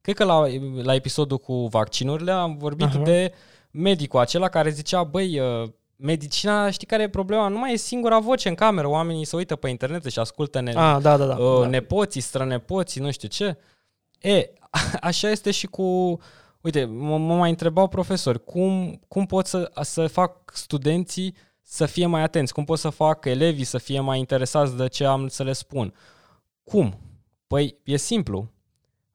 cred că la, la episodul cu vaccinurile am vorbit Aha. de medicul acela care zicea, băi, uh, medicina, știi care e problema? Nu mai e singura voce în cameră, oamenii se uită pe internet și ascultă ne, Ah, da, da, da. uh, da. nepoții, strănepoții, nu știu ce. E, așa este și cu... Uite, mă, mă mai întrebau profesori, cum, cum pot să, să fac studenții să fie mai atenți? Cum pot să fac elevii să fie mai interesați de ce am să le spun? Cum? Păi, e simplu.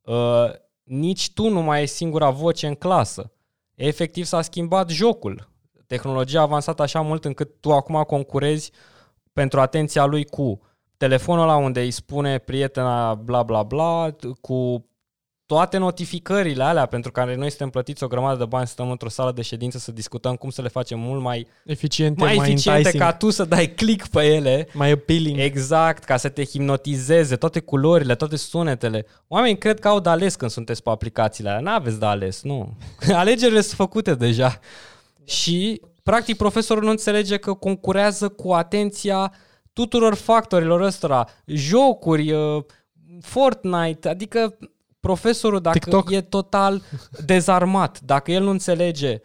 Uh, nici tu nu mai ai singura voce în clasă. Efectiv s-a schimbat jocul. Tehnologia a avansat așa mult încât tu acum concurezi pentru atenția lui cu telefonul ăla unde îi spune prietena bla bla bla, cu toate notificările alea pentru care noi suntem plătiți o grămadă de bani să stăm într-o sală de ședință să discutăm cum să le facem mult mai, Eficiente, mai, mai, eficiente enticing, ca tu să dai click pe ele mai appealing. Exact, ca să te hipnotizeze, toate culorile, toate sunetele. Oamenii cred că au de ales când sunteți pe aplicațiile alea. N-aveți de ales, nu. Alegerile sunt făcute deja. Și, practic, profesorul nu înțelege că concurează cu atenția tuturor factorilor ăstora. Jocuri, uh, Fortnite, adică profesorul dacă TikTok. e total dezarmat, dacă el nu înțelege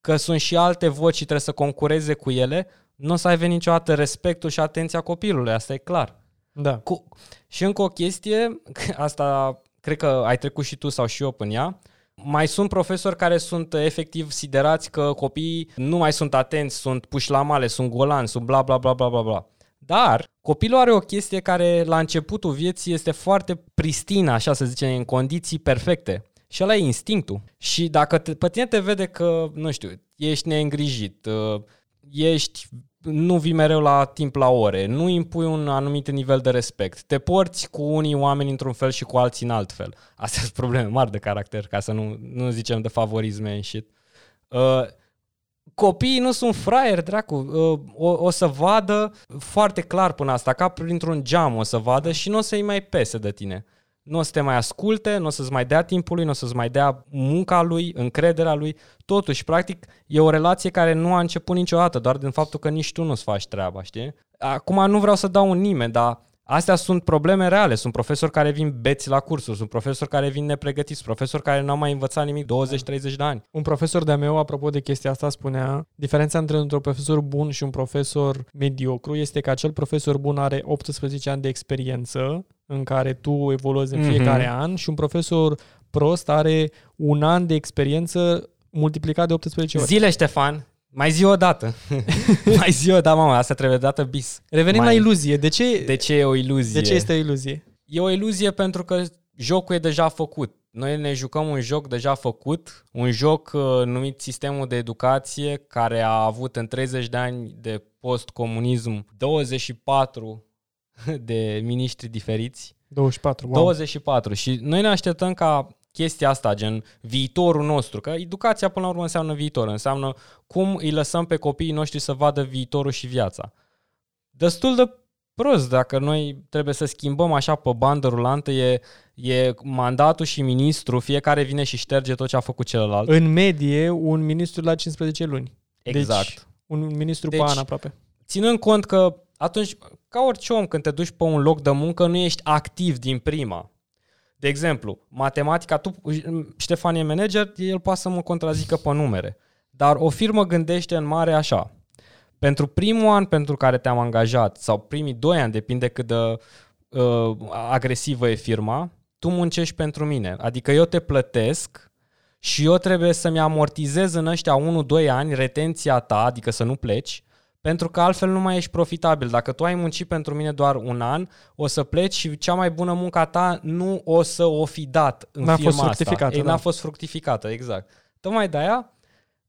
că sunt și alte voci și trebuie să concureze cu ele, nu o să aibă niciodată respectul și atenția copilului, asta e clar. Da. Cu... Și încă o chestie, asta cred că ai trecut și tu sau și eu până ea, mai sunt profesori care sunt efectiv siderați că copiii nu mai sunt atenți, sunt puși la male, sunt golani, sunt bla bla bla bla bla bla. Dar copilul are o chestie care la începutul vieții este foarte pristină, așa să zicem, în condiții perfecte. Și ăla e instinctul. Și dacă te, pe tine te vede că, nu știu, ești neîngrijit, uh, ești nu vii mereu la timp la ore, nu impui un anumit nivel de respect, te porți cu unii oameni într-un fel și cu alții în alt fel. Astea sunt probleme mari de caracter, ca să nu, nu zicem de favorisme and shit. Uh, copiii nu sunt fraieri, dracu. Uh, o, o să vadă foarte clar până asta, ca printr-un geam o să vadă și nu o să-i mai pese de tine. Nu o să te mai asculte, nu o să-ți mai dea timpul lui, nu o să-ți mai dea munca lui, încrederea lui. Totuși, practic, e o relație care nu a început niciodată, doar din faptul că nici tu nu-ți faci treaba, știi? Acum nu vreau să dau un nimeni, dar astea sunt probleme reale. Sunt profesori care vin beți la cursuri, sunt profesori care vin nepregătiți, sunt profesori care n-au mai învățat nimic 20-30 de ani. Un profesor de-a meu, apropo de chestia asta, spunea diferența între un profesor bun și un profesor mediocru este că acel profesor bun are 18 ani de experiență în care tu evoluezi în Mhm. fiecare an și un profesor prost are un an de experiență multiplicat de 18 ori. Zile, Ștefan, mai zi o dată. mai zi o dată, mama, asta trebuie dată bis. Revenim mai- la iluzie. De ce, De ce e o iluzie? de ce este o iluzie? E o iluzie pentru că jocul e deja făcut. Noi ne jucăm un joc deja făcut, un joc uh, numit Sistemul de Educație, care a avut în 30 de ani de post-comunism 24 de miniștri diferiți. 24, wow. 24. Și noi ne așteptăm ca chestia asta, gen viitorul nostru, că educația până la urmă înseamnă viitor, înseamnă cum îi lăsăm pe copiii noștri să vadă viitorul și viața. Destul de prost dacă noi trebuie să schimbăm așa pe bandă rulantă, e, e mandatul și ministru, fiecare vine și șterge tot ce a făcut celălalt. În medie, un ministru la 15 luni. Exact. Deci, un ministru Deci- pe an aproape. ținând cont că atunci, ca orice om, când te duci pe un loc de muncă, nu ești activ din prima. De exemplu, matematica, tu, Ștefan e manager, el poate să mă contrazică pe numere. Dar o firmă gândește în mare așa. Pentru primul an pentru care te-am angajat, sau primii doi ani, depinde cât de uh, agresivă e firma, tu muncești pentru mine. Adică eu te plătesc și eu trebuie să-mi amortizez în ăștia 1-2 ani retenția ta, adică să nu pleci, Pentru că altfel nu mai ești profitabil. Dacă tu ai muncit pentru mine doar un an, o să pleci și cea mai bună muncă a ta nu o să o fi dat în N-a firma fost fructificată, asta. Ei, da. N-a fost fructificată, exact. Tocmai de aia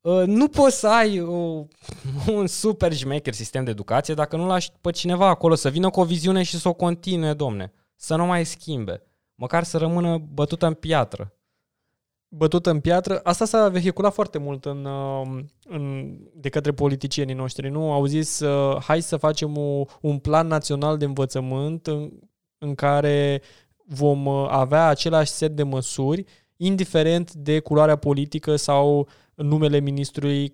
uh, nu poți să ai uh, un super șmecher sistem de educație dacă nu lași pe cineva acolo să vină cu o viziune și să o continue, domne. Să nu mai schimbe. Măcar să rămână bătută în piatră. Bătută în piatră. Asta s-a vehiculat foarte mult în, uh, în, de către politicienii noștri. Nu au zis, uh, hai să facem o, un plan național de învățământ în, în care vom uh, avea același set de măsuri, indiferent de culoarea politică sau numele ministrului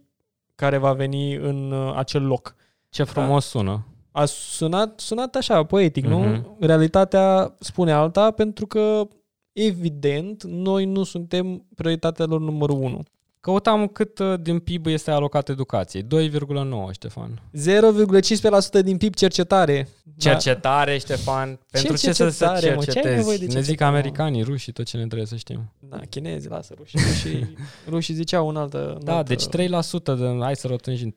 care va veni în uh, acel loc. Ce frumos sună. A sunat, sunat așa, poetic, Mhm. nu? Realitatea spune alta pentru că, evident, noi nu suntem prioritatea lor numărul 1. Căutam cât uh, din PIB este alocat educației. 2,9, Ștefan. 0,15% din PIB cercetare. Cercetare, Ștefan. Pentru ce, să se cercetare, mă? Ce ai nevoie de cercetezi? Ne zic cercetare, mă? americanii, rușii, tot ce ne trebuie să știm. Da, da chinezi, lasă rușii. Rușii, rușii ziceau în altă... în Da, altă... deci 3% din, hai să rotunjim,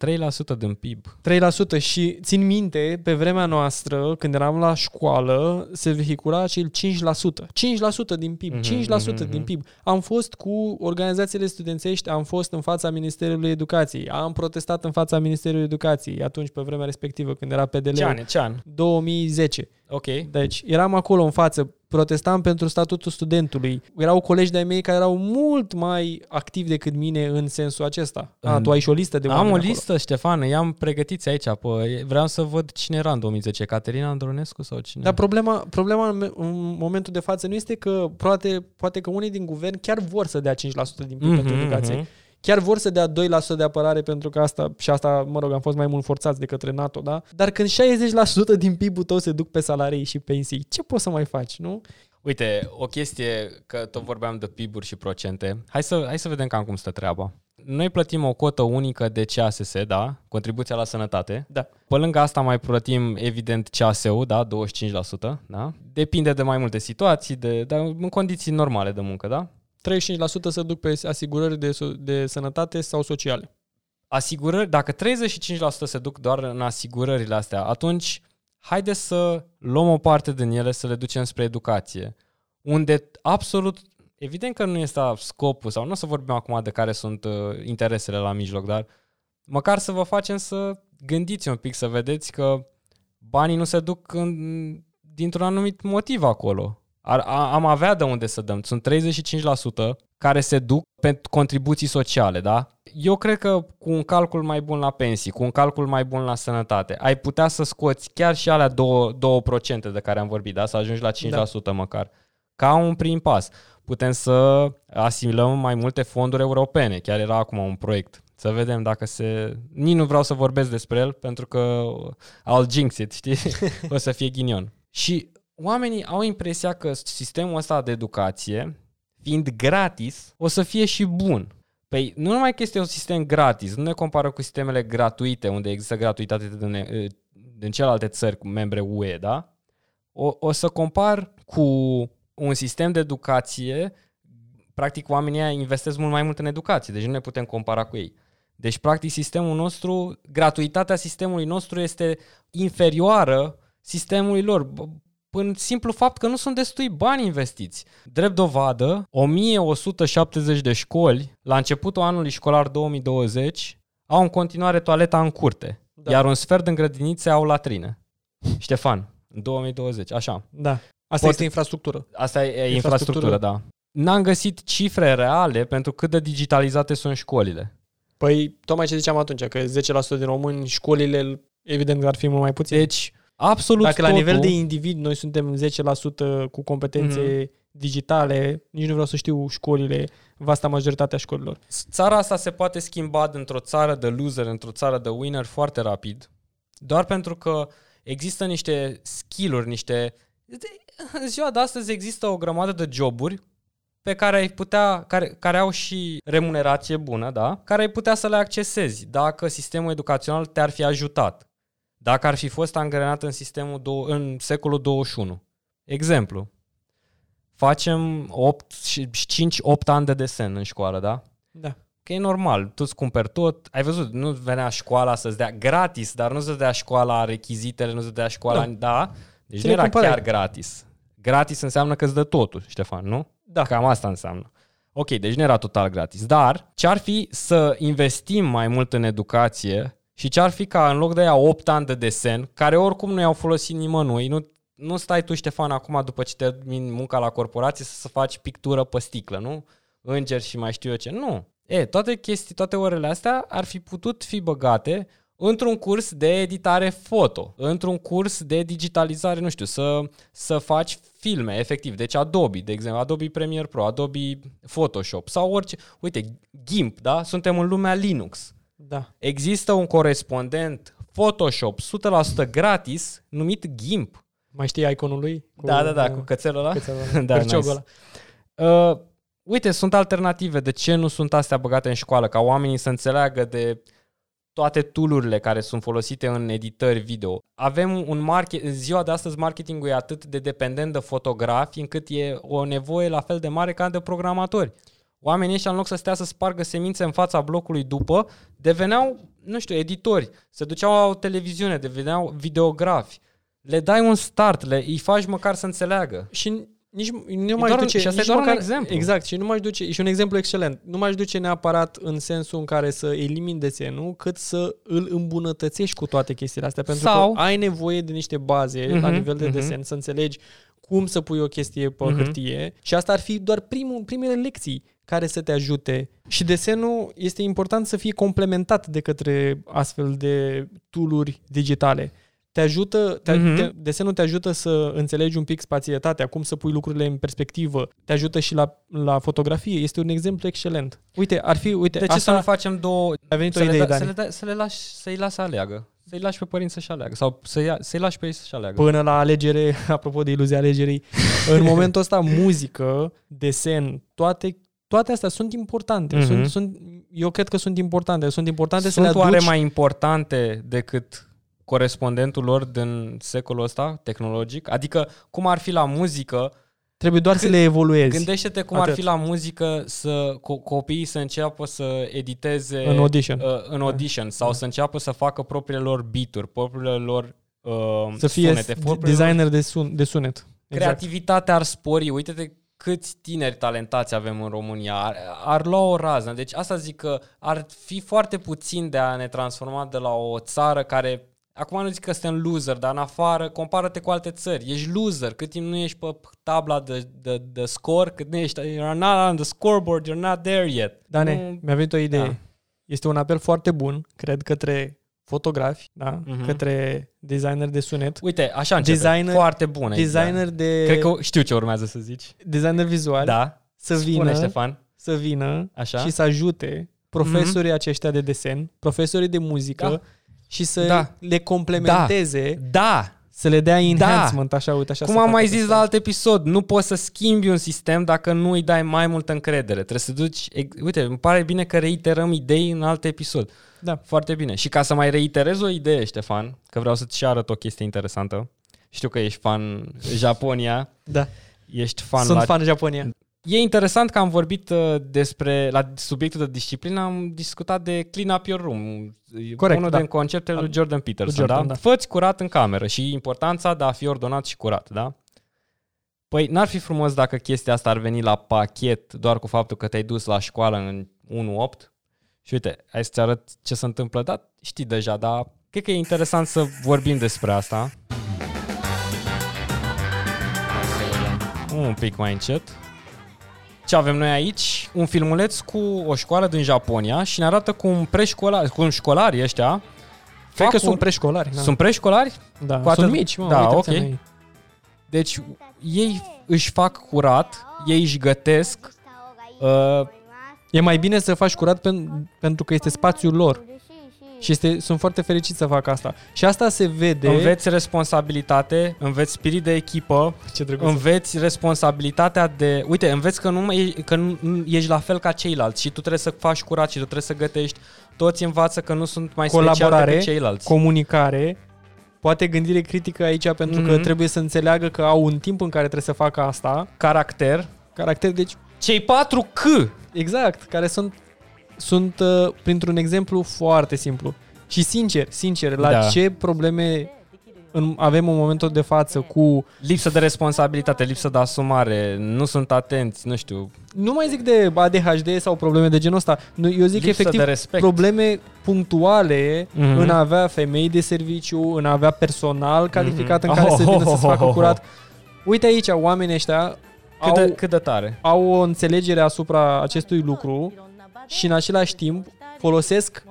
3% din PIB. 3% și țin minte, pe vremea noastră, când eram la școală, se vehicula acel 5%. 5% din PIB, Mhm, 5% mhm, din mhm. PIB. Am fost cu organizațiile studențești, am fost în fața Ministerului Educației, am protestat în fața Ministerului Educației, atunci pe vremea respectivă, când era PDL. Ce an? Ce an? 2010. Ok. Deci eram acolo în față, protestam pentru statutul studentului. Erau colegi de-ai mei care erau mult mai activi decât mine în sensul acesta. A, În- tu ai și o listă de Am oameni o acolo. listă, Ștefan, i-am pregătiți aici. Pă, vreau să văd cine era în 2010, Caterina Andronescu sau cine? Dar problema, problema în, în momentul de față nu este că poate, poate că unii din guvern chiar vor să dea 5% din PIB Mhm, pentru educație. mhm. Chiar vor să dea 2% de apărare pentru că asta, și asta, mă rog, am fost mai mult forțați de către NATO, da? Dar când 60% din PIB-ul tău se duc pe salarii și pensii, ce poți să mai faci, nu? Uite, o chestie, că tot vorbeam de PIB-uri și procente. Hai să, hai să vedem cam cum stă treaba. Noi plătim o cotă unică de CASS, da? Contribuția la sănătate. Da. Pe lângă asta mai plătim, evident, CASU, da? 25%, da? Depinde de mai multe situații, de, dar în condiții normale de muncă, da? 35% se duc pe asigurări de, so- de sănătate sau sociale. Asigurări, dacă 35% se duc doar în asigurările astea, atunci haide să luăm o parte din ele să le ducem spre educație. Unde absolut, evident că nu este scopul, sau nu o să vorbim acum de care sunt uh, interesele la mijloc, dar măcar să vă facem să gândiți un pic, să vedeți că banii nu se duc în, dintr-un anumit motiv acolo. Ar, a, am avea de unde să dăm. Sunt 35% care se duc pentru contribuții sociale, da? Eu cred că cu un calcul mai bun la pensii, cu un calcul mai bun la sănătate, ai putea să scoți chiar și alea 2%, 2% de care am vorbit, da? Să ajungi la 5% da. măcar. Ca un prim pas. Putem să asimilăm mai multe fonduri europene. Chiar era acum un proiect. Să vedem dacă se... Nici nu vreau să vorbesc despre el pentru că I'll jinx it, știi? o să fie ghinion. Și oamenii au impresia că sistemul ăsta de educație, fiind gratis, o să fie și bun. Păi nu numai că este un sistem gratis, nu ne compară cu sistemele gratuite, unde există gratuitate din, din celelalte țări cu membre UE, da? O, o să compar cu un sistem de educație, practic oamenii ăia investesc mult mai mult în educație, deci nu ne putem compara cu ei. Deci, practic, sistemul nostru, gratuitatea sistemului nostru este inferioară sistemului lor prin simplu fapt că nu sunt destui bani investiți. Drept dovadă, 1170 de școli la începutul anului școlar 2020 au în continuare toaleta în curte, da. iar un sfert din grădinițe au latrine. Ștefan, în 2020, așa. Da. Asta Pot- este infrastructură. Asta e infrastructură, Infrastructură. da. N-am găsit cifre reale pentru cât de digitalizate sunt școlile. Păi, tocmai ce ziceam atunci, că 10% din români, școlile, evident că ar fi mult mai puțin. Deci, absolut Dacă la totul, nivel de individ noi suntem 10% cu competențe Mhm. digitale, nici nu vreau să știu școlile, vasta majoritatea școlilor. țara asta se poate schimba dintr-o țară de loser într-o țară de winner foarte rapid, doar pentru că există niște skill-uri, niște... În ziua de astăzi există o grămadă de joburi pe care ai putea, care, care au și remunerație bună, da? Care ai putea să le accesezi dacă sistemul educațional te-ar fi ajutat. Dacă ar fi fost angrenat în sistemul dou- în secolul 21. Exemplu. Facem 8 și 5 8 ani de desen în școală, da? Da. că e normal, tu îți cumperi tot, ai văzut, nu venea școala să-ți dea gratis, dar nu să dea școala rechizitele, nu să dea școala, da, da? deci Ce nu le era cumpărai? chiar gratis. Gratis înseamnă că îți dă totul, Ștefan, nu? Da. Cam asta înseamnă. Ok, deci nu era total gratis, dar ce-ar fi să investim mai mult în educație și ce-ar fi ca în loc de aia 8 ani de desen, care oricum nu i-au folosit nimănui, nu, nu stai tu, Ștefan, acum după ce termini munca la corporație să, să faci pictură pe sticlă, nu? Îngeri și mai știu eu ce. Nu. E, toate chestii, toate orele astea ar fi putut fi băgate într-un curs de editare foto, într-un curs de digitalizare, nu știu, să, să faci filme, efectiv. Deci Adobe, de exemplu, Adobe Premiere Pro, Adobe Photoshop sau orice. Uite, GIMP, da? Suntem în lumea Linux. Da. Există un corespondent Photoshop 100% gratis numit GIMP. Mai știi iconul lui? Cu, da, da, da, cu cățelul ăla. cățelul ăla. da, Cârciogul nice. ăla. Uh, uite, sunt alternative. De ce nu sunt astea băgate în școală? Ca oamenii să înțeleagă de toate toolurile care sunt folosite în editări video. Avem un market, în ziua de astăzi marketingul e atât de dependent de fotografi încât e o nevoie la fel de mare ca de programatori. Oamenii ăștia în loc să stea să spargă semințe în fața blocului după, deveneau, nu știu, editori, se duceau la o televiziune, deveneau videografi. Le dai un start, le, îi faci măcar să înțeleagă. Și nici nu mai doar- duce... și asta e nici doar un măcar, exemplu. Exact, și nu mai duce... Și un exemplu excelent. Nu mai duce neapărat în sensul în care să elimini desenul, cât să îl îmbunătățești cu toate chestiile astea. Pentru Sau- că ai nevoie de niște baze la Mhm, nivel de mhm. desen, să înțelegi cum să pui o chestie pe Mhm. hârtie și asta ar fi doar primul, primele lecții care să te ajute. Și desenul este important să fie complementat de către astfel de tooluri digitale. Te ajută, te, Mhm. te, desenul te ajută să înțelegi un pic spațietatea, cum să pui lucrurile în perspectivă. Te ajută și la, la fotografie. Este un exemplu excelent. Uite, ar fi, uite, De ce asta să nu facem două... a venit o Să le, idee, da, să, Dani. le, da, să le lași, să-i lași să aleagă. Să-i lași pe părinți să-și aleagă. Sau să-i, ia- să-i lași pe ei să-și aleagă. Până la alegere, apropo de iluzia alegerii, în momentul ăsta muzică, desen, toate toate astea sunt importante. Mhm. Sunt, sunt, eu cred că sunt importante. Sunt importante să le Sunt aduci. oare mai importante decât corespondentul lor din secolul ăsta tehnologic? Adică cum ar fi la muzică, Trebuie doar să le evoluezi. gândește-te cum ar Atât. fi la muzică să co- copiii să înceapă să editeze În Audition. uh, în audition sau să înceapă să facă propriile lor beat-uri, propriile lor uh, să fie sunete, propriile lor designer de, sun, de sunet. Exact. Creativitatea ar spori. Uite-te câți tineri talentați avem în România. Ar, ar lua o raznă. Deci asta zic că ar fi foarte puțin de a ne transforma de la o țară care... Acum nu zic că suntem loser, dar în afară, compară-te cu alte țări. Ești loser cât timp nu ești pe tabla de, de, de score, cât nu ești, you're not on the scoreboard, you're not there yet. Dane, Nu- mi-a venit o idee. Da. Este un apel foarte bun, cred, către fotografi, da? Mhm. către designer de sunet, Uite, așa începe. Designer- foarte bună designer idee. de Cred că știu ce urmează să zici. designer vizual, Da. să Spune, vină, Ștefan. să vină Așa. și să ajute profesorii aceștia de desen, profesorii de muzică Da. și să Da. le complementeze, Da, să le dea enhancement, așa, uite, așa Cum să am facă mai zis chestia la asta. alt episod, nu poți să schimbi un sistem dacă nu îi dai mai multă încredere. Trebuie să duci... ex- Uite, îmi pare bine că reiterăm idei în alt episod. Da. Foarte bine. Și ca să mai reiterez o idee, Ștefan, că vreau să-ți și arăt o chestie interesantă. Știu că ești fan Japonia, Da, ești fan sunt la... fan Japonia. E interesant că am vorbit uh, despre, la subiectul de disciplină, am discutat de clean up your room. Corect, Unul da. din conceptele lui Jordan Peterson, Jordan, da? da. Fă-ți curat în cameră și importanța de a fi ordonat și curat, da? Păi n-ar fi frumos dacă chestia asta ar veni la pachet doar cu faptul că te-ai dus la școală în 1-8 și uite, hai să-ți arăt ce se întâmplă, da, știi deja, dar cred că e interesant să vorbim despre asta. Un pic mai încet. Ce avem noi aici? Un filmuleț cu o școală din Japonia și ne arată cum preșcolari, cum școlarii ăștia Cred fac că un- sunt preșcolari. Da. sunt preșcolari? da. cu atât- sunt mici, mă, Da, uitați ok. noi. Deci ei își fac curat, ei își gătesc, uh, E mai bine să faci curat pen, pentru că este spațiul lor. Și este, sunt foarte fericit să fac asta. Și asta se vede... înveți responsabilitate, înveți spirit de echipă, Ce drăguț. înveți responsabilitatea de... Uite, înveți că nu, mai, că nu, nu ești la fel ca ceilalți și tu trebuie să faci curat și tu trebuie să gătești. Toți învață că nu sunt mai speciali Colaborare, decât ceilalți. comunicare, poate gândire critică aici pentru că Mhm. trebuie să înțeleagă că au un timp în care trebuie să facă asta. Caracter. Caracter, deci Cei patru C. exact, care sunt sunt uh, printr-un exemplu foarte simplu. Și sincer, sincer, la Da. ce probleme în, avem în momentul de față cu... Lipsă de responsabilitate, lipsă de asumare, nu sunt atenți, nu știu, Nu mai zic de ADHD sau probleme de genul ăsta. Nu, Eu zic lipsă efectiv de respect. probleme punctuale Mhm. în a avea femei de serviciu, în a avea personal calificat Mhm. în care Oh, să vină oh, să se oh, facă oh, curat. Uite aici, oamenii ăștia cât, au, de, cât de tare. au o înțelegere asupra acestui lucru și în același timp folosesc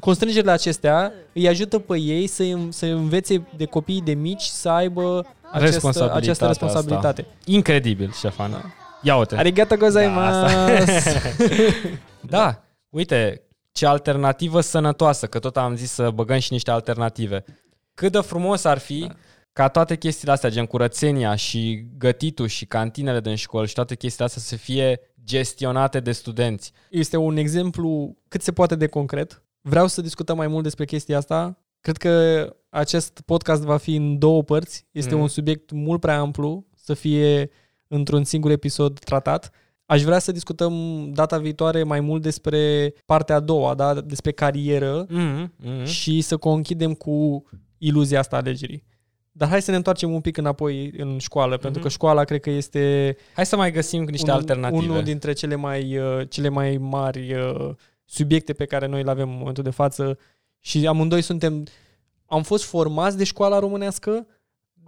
constrângerile acestea, îi ajută pe ei să, îm- să învețe de copiii de mici să aibă această, Responsabilitatea această responsabilitate. Incredibil, Ștefan. Da. Ia uite. Arigato gozaimasu! Da, uite, ce alternativă sănătoasă, că tot am zis să băgăm și niște alternative. Cât de frumos ar fi Da. ca toate chestiile astea, gen curățenia și gătitul și cantinele din școală și toate chestiile astea să fie gestionate de studenți. Este un exemplu cât se poate de concret. Vreau să discutăm mai mult despre chestia asta. Cred că acest podcast va fi în două părți. Este Mhm. un subiect mult prea amplu să fie într-un singur episod tratat. Aș vrea să discutăm data viitoare mai mult despre partea a doua, da? despre carieră Mm-hmm, mm-hmm. și să conchidem cu iluzia asta a alegerii. Dar hai să ne întoarcem un pic înapoi în școală, pentru că școala cred că este Hai să mai găsim niște un- alternative. Unul dintre cele mai, uh, cele mai mari uh, subiecte pe care noi le avem în momentul de față și amândoi suntem, am fost formați de școala românească,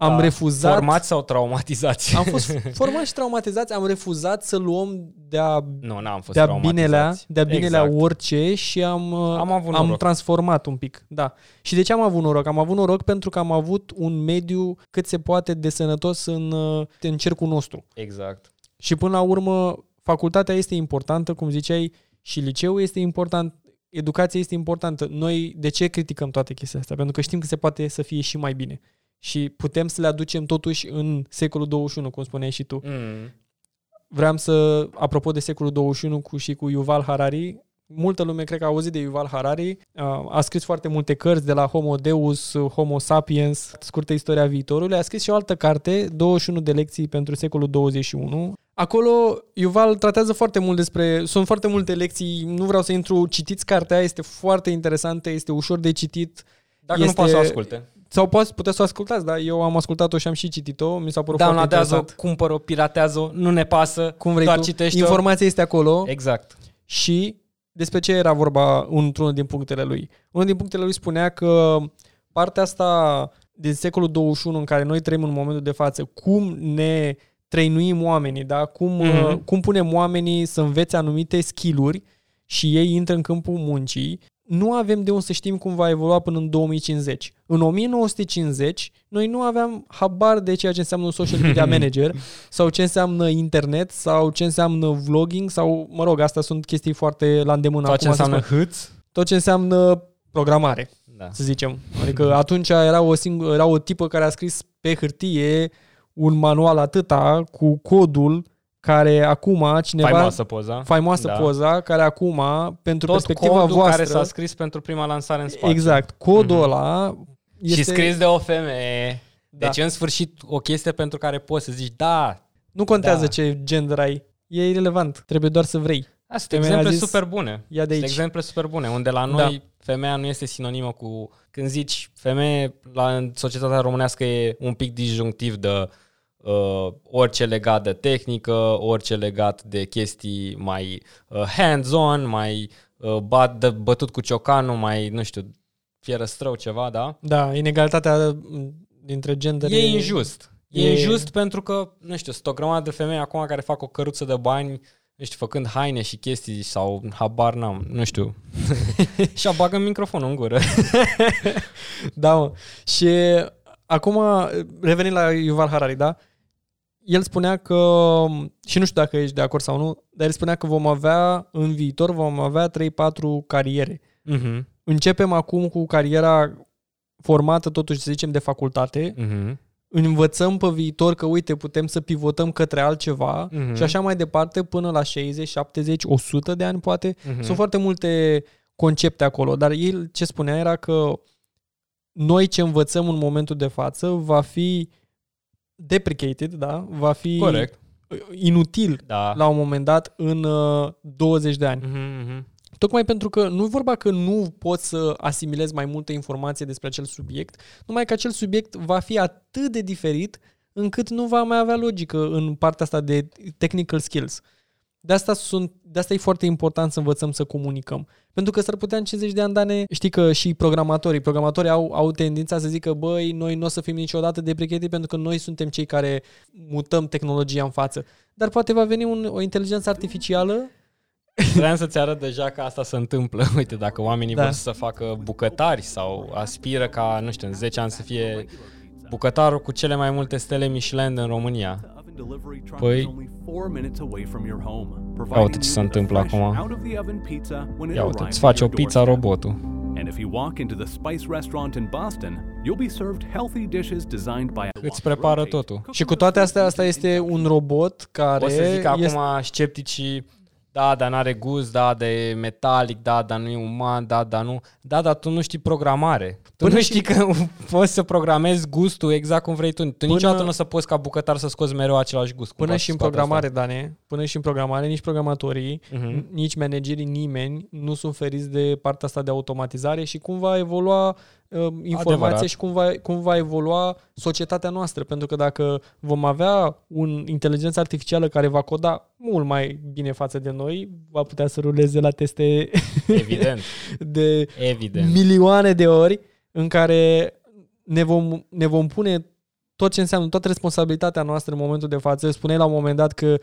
am Da. refuzat, Formați sau traumatizați? am fost formați și traumatizați, am refuzat să luăm de-a, Nu, n-am fost de-a traumatizați. binelea, de-a binelea exact. orice și am, uh, Am avut am noroc. transformat un pic. Da. Și de ce am avut noroc? Am avut noroc pentru că am avut un mediu cât se poate de sănătos în, uh, în cercul nostru. Exact. Și până la urmă, facultatea este importantă, cum ziceai, și liceul este important, educația este importantă. Noi de ce criticăm toate chestiile astea? Pentru că știm că se poate să fie și mai bine. Și putem să le aducem totuși în secolul 21, cum spuneai și tu. Mm. Vreau să, apropo de secolul 21 cu, și cu Yuval Harari, multă lume cred că a auzit de Yuval Harari, a, a scris foarte multe cărți de la Homo Deus, Homo Sapiens, scurtă istoria viitorului, a scris și o altă carte, 21 de lecții pentru secolul 21. Acolo Yuval tratează foarte mult despre, sunt foarte multe lecții, nu vreau să intru, citiți cartea, este foarte interesantă, este ușor de citit, Dacă Este- nu poți să o asculte. Sau poate puteți să o ascultați, da? Eu am ascultat-o și am și citit-o, mi s-a părut foarte Downloadează-o, interesant. cumpără-o, piratează-o, nu ne pasă, Cum vrei doar tu. citește-o. Informația este acolo. Exact. Și despre ce era vorba într-unul din punctele lui? Unul din punctele lui spunea că partea asta din secolul 21 în care noi trăim în momentul de față, cum ne trăinuim oamenii, da? cum, Mhm. uh, cum punem oamenii să învețe anumite skill-uri și ei intră în câmpul muncii, nu avem de unde să știm cum va evolua până în 2050. În 1950, noi nu aveam habar de ceea ce înseamnă un social media manager sau ce înseamnă internet sau ce înseamnă vlogging sau, mă rog, astea sunt chestii foarte la îndemână. Tot ce acum să înseamnă spun. hâț. tot ce înseamnă programare, Da. să zicem. Adică atunci era o, singură, era o tipă care a scris pe hârtie un manual atâta cu codul care acum cineva... Faimoasă poza. faimoasă Da. poza, care acum, pentru Tot perspectiva codul voastră... care s-a scris pentru prima lansare în spațiu. Exact. Codul Mhm. ăla este... Și scris de o femeie. Da. Deci, în sfârșit, o chestie pentru care poți să zici, da, Nu contează Da. ce gender ai. E irrelevant. Trebuie doar să vrei. Asta sunt Femeia exemple a zis, super bune. Ia de Sunt aici. exemple super bune, unde la Da. noi femeia nu este sinonimă cu... Când zici femeie, la în societatea românească e un pic disjunctiv de uh, orice legat de tehnică, orice legat de chestii mai uh, hands-on, mai uh, bat, de, bătut cu ciocanul, mai, nu știu, fierăstrău ceva, da? Da, inegalitatea dintre gender E injust. E, e- injust pentru că, nu știu, sunt o grămadă de femei acum care fac o căruță de bani, nu știu, făcând haine și chestii sau habar n-am, nu știu. și a bagă microfonul în gură. Da, mă. Și acum, revenind la Yuval Harari, da? El spunea că, și nu știu dacă ești de acord sau nu, dar el spunea că vom avea, în viitor, vom avea 3-4 cariere. Mhm, Începem acum cu cariera formată, totuși, să zicem, de facultate. mhm, Învățăm pe viitor că, uite, putem să pivotăm către altceva Mhm. și așa mai departe până la 60, 70, 100 de ani, poate. mhm. Sunt foarte multe concepte acolo, dar el ce spunea era că noi ce învățăm în momentul de față va fi deprecated, da? Va fi Corect. inutil Da. la un moment dat în uh, 20 de ani. Mhm, mhm. Tocmai pentru că nu e vorba că nu poți să asimilezi mai multă informație despre acel subiect, numai că acel subiect va fi atât de diferit încât nu va mai avea logică în partea asta de technical skills. De asta, sunt, de asta e foarte important să învățăm să comunicăm. Pentru că s-ar putea în 50 de ani, Dane, știi că și programatorii, programatorii au, au tendința să zică, băi, noi nu o să fim niciodată deprecated pentru că noi suntem cei care mutăm tehnologia în față. Dar poate va veni un, o inteligență artificială Vreau să-ți arăt deja că asta se întâmplă. Uite, dacă oamenii da. vor să facă bucătari sau aspiră ca, nu știu, în 10 ani să fie bucătarul cu cele mai multe stele Michelin în România. Păi, ia uite ce se întâmplă acum. Ia uite, îți face o pizza robotul. And if you walk into the Spice restaurant in Boston, you'll be served healthy dishes designed by a Îți prepară totul. Și cu toate astea, asta este un robot care... O să zic este... acum scepticii da, dar n-are gust, da, de metalic, da, dar nu e uman, da, dar nu. Da, dar tu nu știi programare. Tu Până nu știi și... că poți să programezi gustul exact cum vrei tu. Tu Până... niciodată nu o să poți ca bucătar să scoți mereu același gust. Până și în programare, asta. Dane, până și în programare, nici programatorii, uh-huh. nici managerii, nimeni nu sunt feriți de partea asta de automatizare și cum va evolua uh, informația Adevărat. și cum va, cum va evolua societatea noastră. Pentru că dacă vom avea un inteligență artificială care va coda mult mai bine față de noi, va putea să ruleze la teste Evident. de Evident. milioane de ori în care ne vom, ne vom pune tot ce înseamnă, toată responsabilitatea noastră în momentul de față. Spuneai la un moment dat că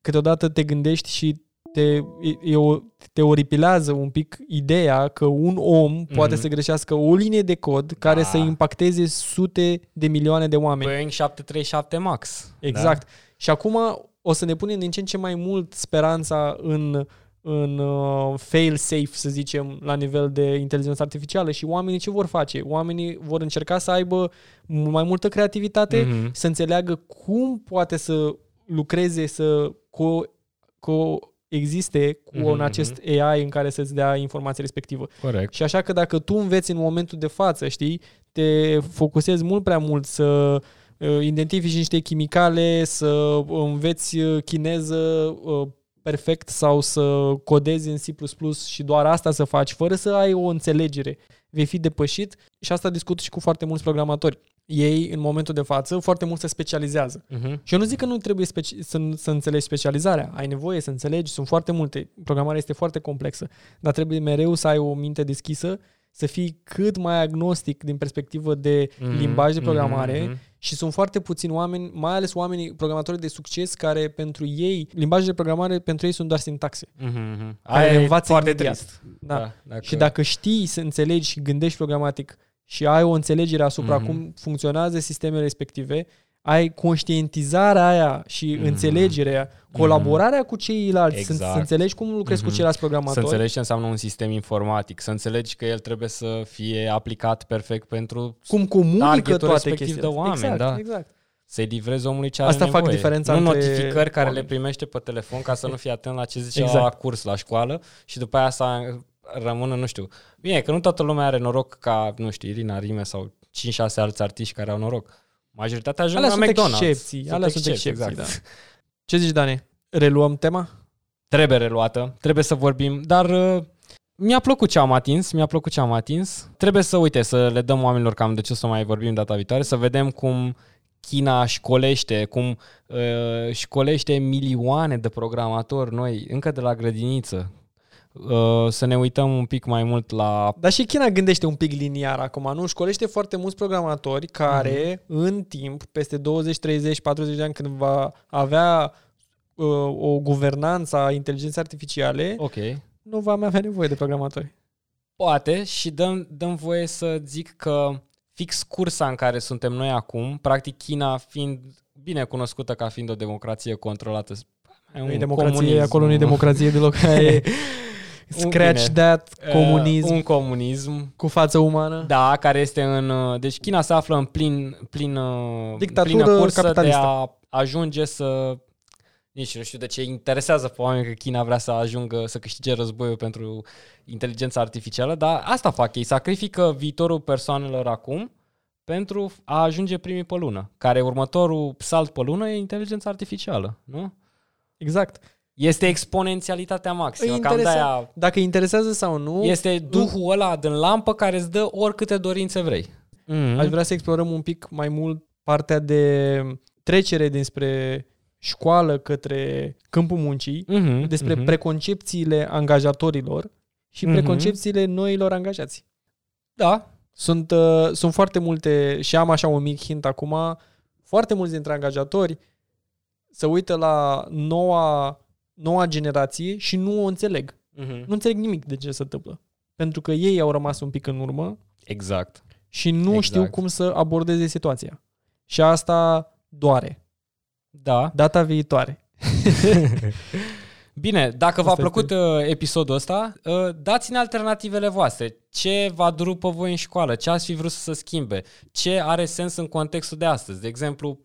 câteodată te gândești și te, e o, te oripilează un pic ideea că un om mm-hmm. poate să greșească o linie de cod care da. să impacteze sute de milioane de oameni. Boeing 737 MAX. Exact. Da? Și acum o să ne punem din ce în ce mai mult speranța în în uh, fail safe, să zicem, la nivel de inteligență artificială și oamenii ce vor face? Oamenii vor încerca să aibă mai multă creativitate, mm-hmm. să înțeleagă cum poate să lucreze, să co- co- existe cu mm-hmm. un acest AI în care să-ți dea informația respectivă. Corect. Și așa că dacă tu înveți în momentul de față, știi, te focusezi mult prea mult să uh, identifici niște chimicale, să înveți uh, chineză uh, perfect sau să codezi în C++ și doar asta să faci, fără să ai o înțelegere, vei fi depășit și asta discut și cu foarte mulți programatori. Ei, în momentul de față, foarte mult se specializează. Uh-huh. Și eu nu zic că nu trebuie speci- să, să înțelegi specializarea. Ai nevoie să înțelegi, sunt foarte multe. Programarea este foarte complexă, dar trebuie mereu să ai o minte deschisă să fii cât mai agnostic din perspectivă de mm-hmm, limbaj de programare mm-hmm. și sunt foarte puțini oameni, mai ales oamenii programatori de succes care pentru ei, limbajele de programare pentru ei sunt doar sintaxe. Mm-hmm. Care învață foarte imediat. trist. Da. da dacă... Și dacă știi să înțelegi și gândești programatic și ai o înțelegere asupra mm-hmm. cum funcționează sistemele respective, ai conștientizarea aia și mm-hmm. înțelegerea, colaborarea mm-hmm. cu ceilalți, exact. să, să înțelegi cum lucrezi mm-hmm. cu ceilalți programatori. Să înțelegi ce înseamnă un sistem informatic, să înțelegi că el trebuie să fie aplicat perfect pentru cum comunică toate chestiile de oameni. Exact, da. exact. Să-i livrezi omului ce are Asta nevoie. fac diferența Nu între notificări care oameni. le primește pe telefon ca să nu fie atent la ce zice Exact. la curs, la școală și după aia să rămână, nu știu. Bine, că nu toată lumea are noroc ca, nu știu, Irina Rime sau 5-6 alți artiști care au noroc. Majoritatea ajung Alea la sunt McDonald's. excepții. Alea sunt excepții, exact. da. Ce zici, Dani? Reluăm tema? Trebuie reluată, trebuie să vorbim, dar uh, mi-a plăcut ce am atins, mi-a plăcut ce am atins. Trebuie să, uite, să le dăm oamenilor cam de ce o să mai vorbim data viitoare, să vedem cum China școlește, cum uh, școlește milioane de programatori noi, încă de la grădiniță, Uh, să ne uităm un pic mai mult la... Dar și China gândește un pic liniar acum, nu? Școlește foarte mulți programatori care, mm-hmm. în timp, peste 20, 30, 40 de ani, când va avea uh, o guvernanță a inteligenței artificiale, okay. nu va mai avea nevoie de programatori. Poate și dăm, dăm voie să zic că fix cursa în care suntem noi acum, practic China fiind bine cunoscută ca fiind o democrație controlată nu e democrație, comunism. acolo nu e democrație deloc. e Scratch bine, that, comunism. Uh, un comunism. Cu față umană. Da, care este în... uh, Deci China se află în plin, plin, uh, Dictatură plină cursă capitalistă. de a ajunge să... Nici nu știu de ce interesează pe oameni că China vrea să ajungă să câștige războiul pentru inteligența artificială, dar asta fac ei, sacrifică viitorul persoanelor acum pentru a ajunge primii pe lună, care următorul salt pe lună e inteligența artificială, nu? Exact. Este exponențialitatea maximă. Îi Cam interesa- de-aia Dacă îi interesează sau nu, este duhul ăla din lampă care îți dă oricâte dorințe vrei. Mm. aș vrea să explorăm un pic mai mult partea de trecere dinspre școală către câmpul muncii, mm-hmm. despre mm-hmm. preconcepțiile angajatorilor și Mhm. preconcepțiile noilor angajați. Da, Sunt, uh, sunt foarte multe, și am așa un mic hint acum, foarte mulți dintre angajatori se uită la noua, noua generație și nu o înțeleg. mm-hmm. Nu înțeleg nimic de ce se întâmplă. Pentru că ei au rămas un pic în urmă exact. și nu Exact. știu cum să abordeze situația. Și asta doare. Da. Data viitoare. Bine, dacă v-a Asta plăcut uh, episodul ăsta, uh, dați-ne alternativele voastre. Ce v-a durut pe voi în școală? Ce ați fi vrut să se schimbe? Ce are sens în contextul de astăzi? De exemplu,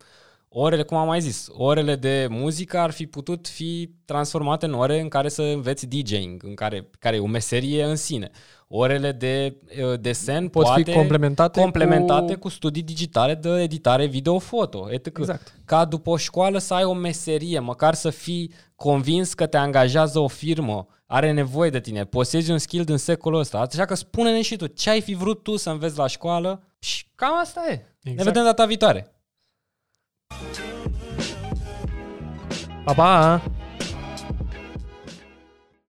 orele, cum am mai zis, orele de muzică ar fi putut fi transformate în ore în care să înveți DJing, în care, care e o meserie în sine. Orele de uh, desen Pot poate fi complementate, complementate cu... cu studii digitale de editare video-foto, etc. Exact. Ca după o școală să ai o meserie, măcar să fii convins că te angajează o firmă, are nevoie de tine, posezi un skill din secolul ăsta. Așa că spune-ne și tu ce ai fi vrut tu să înveți la școală și cam asta e. Exact. Ne Exact. vedem data viitoare. Pa, pa!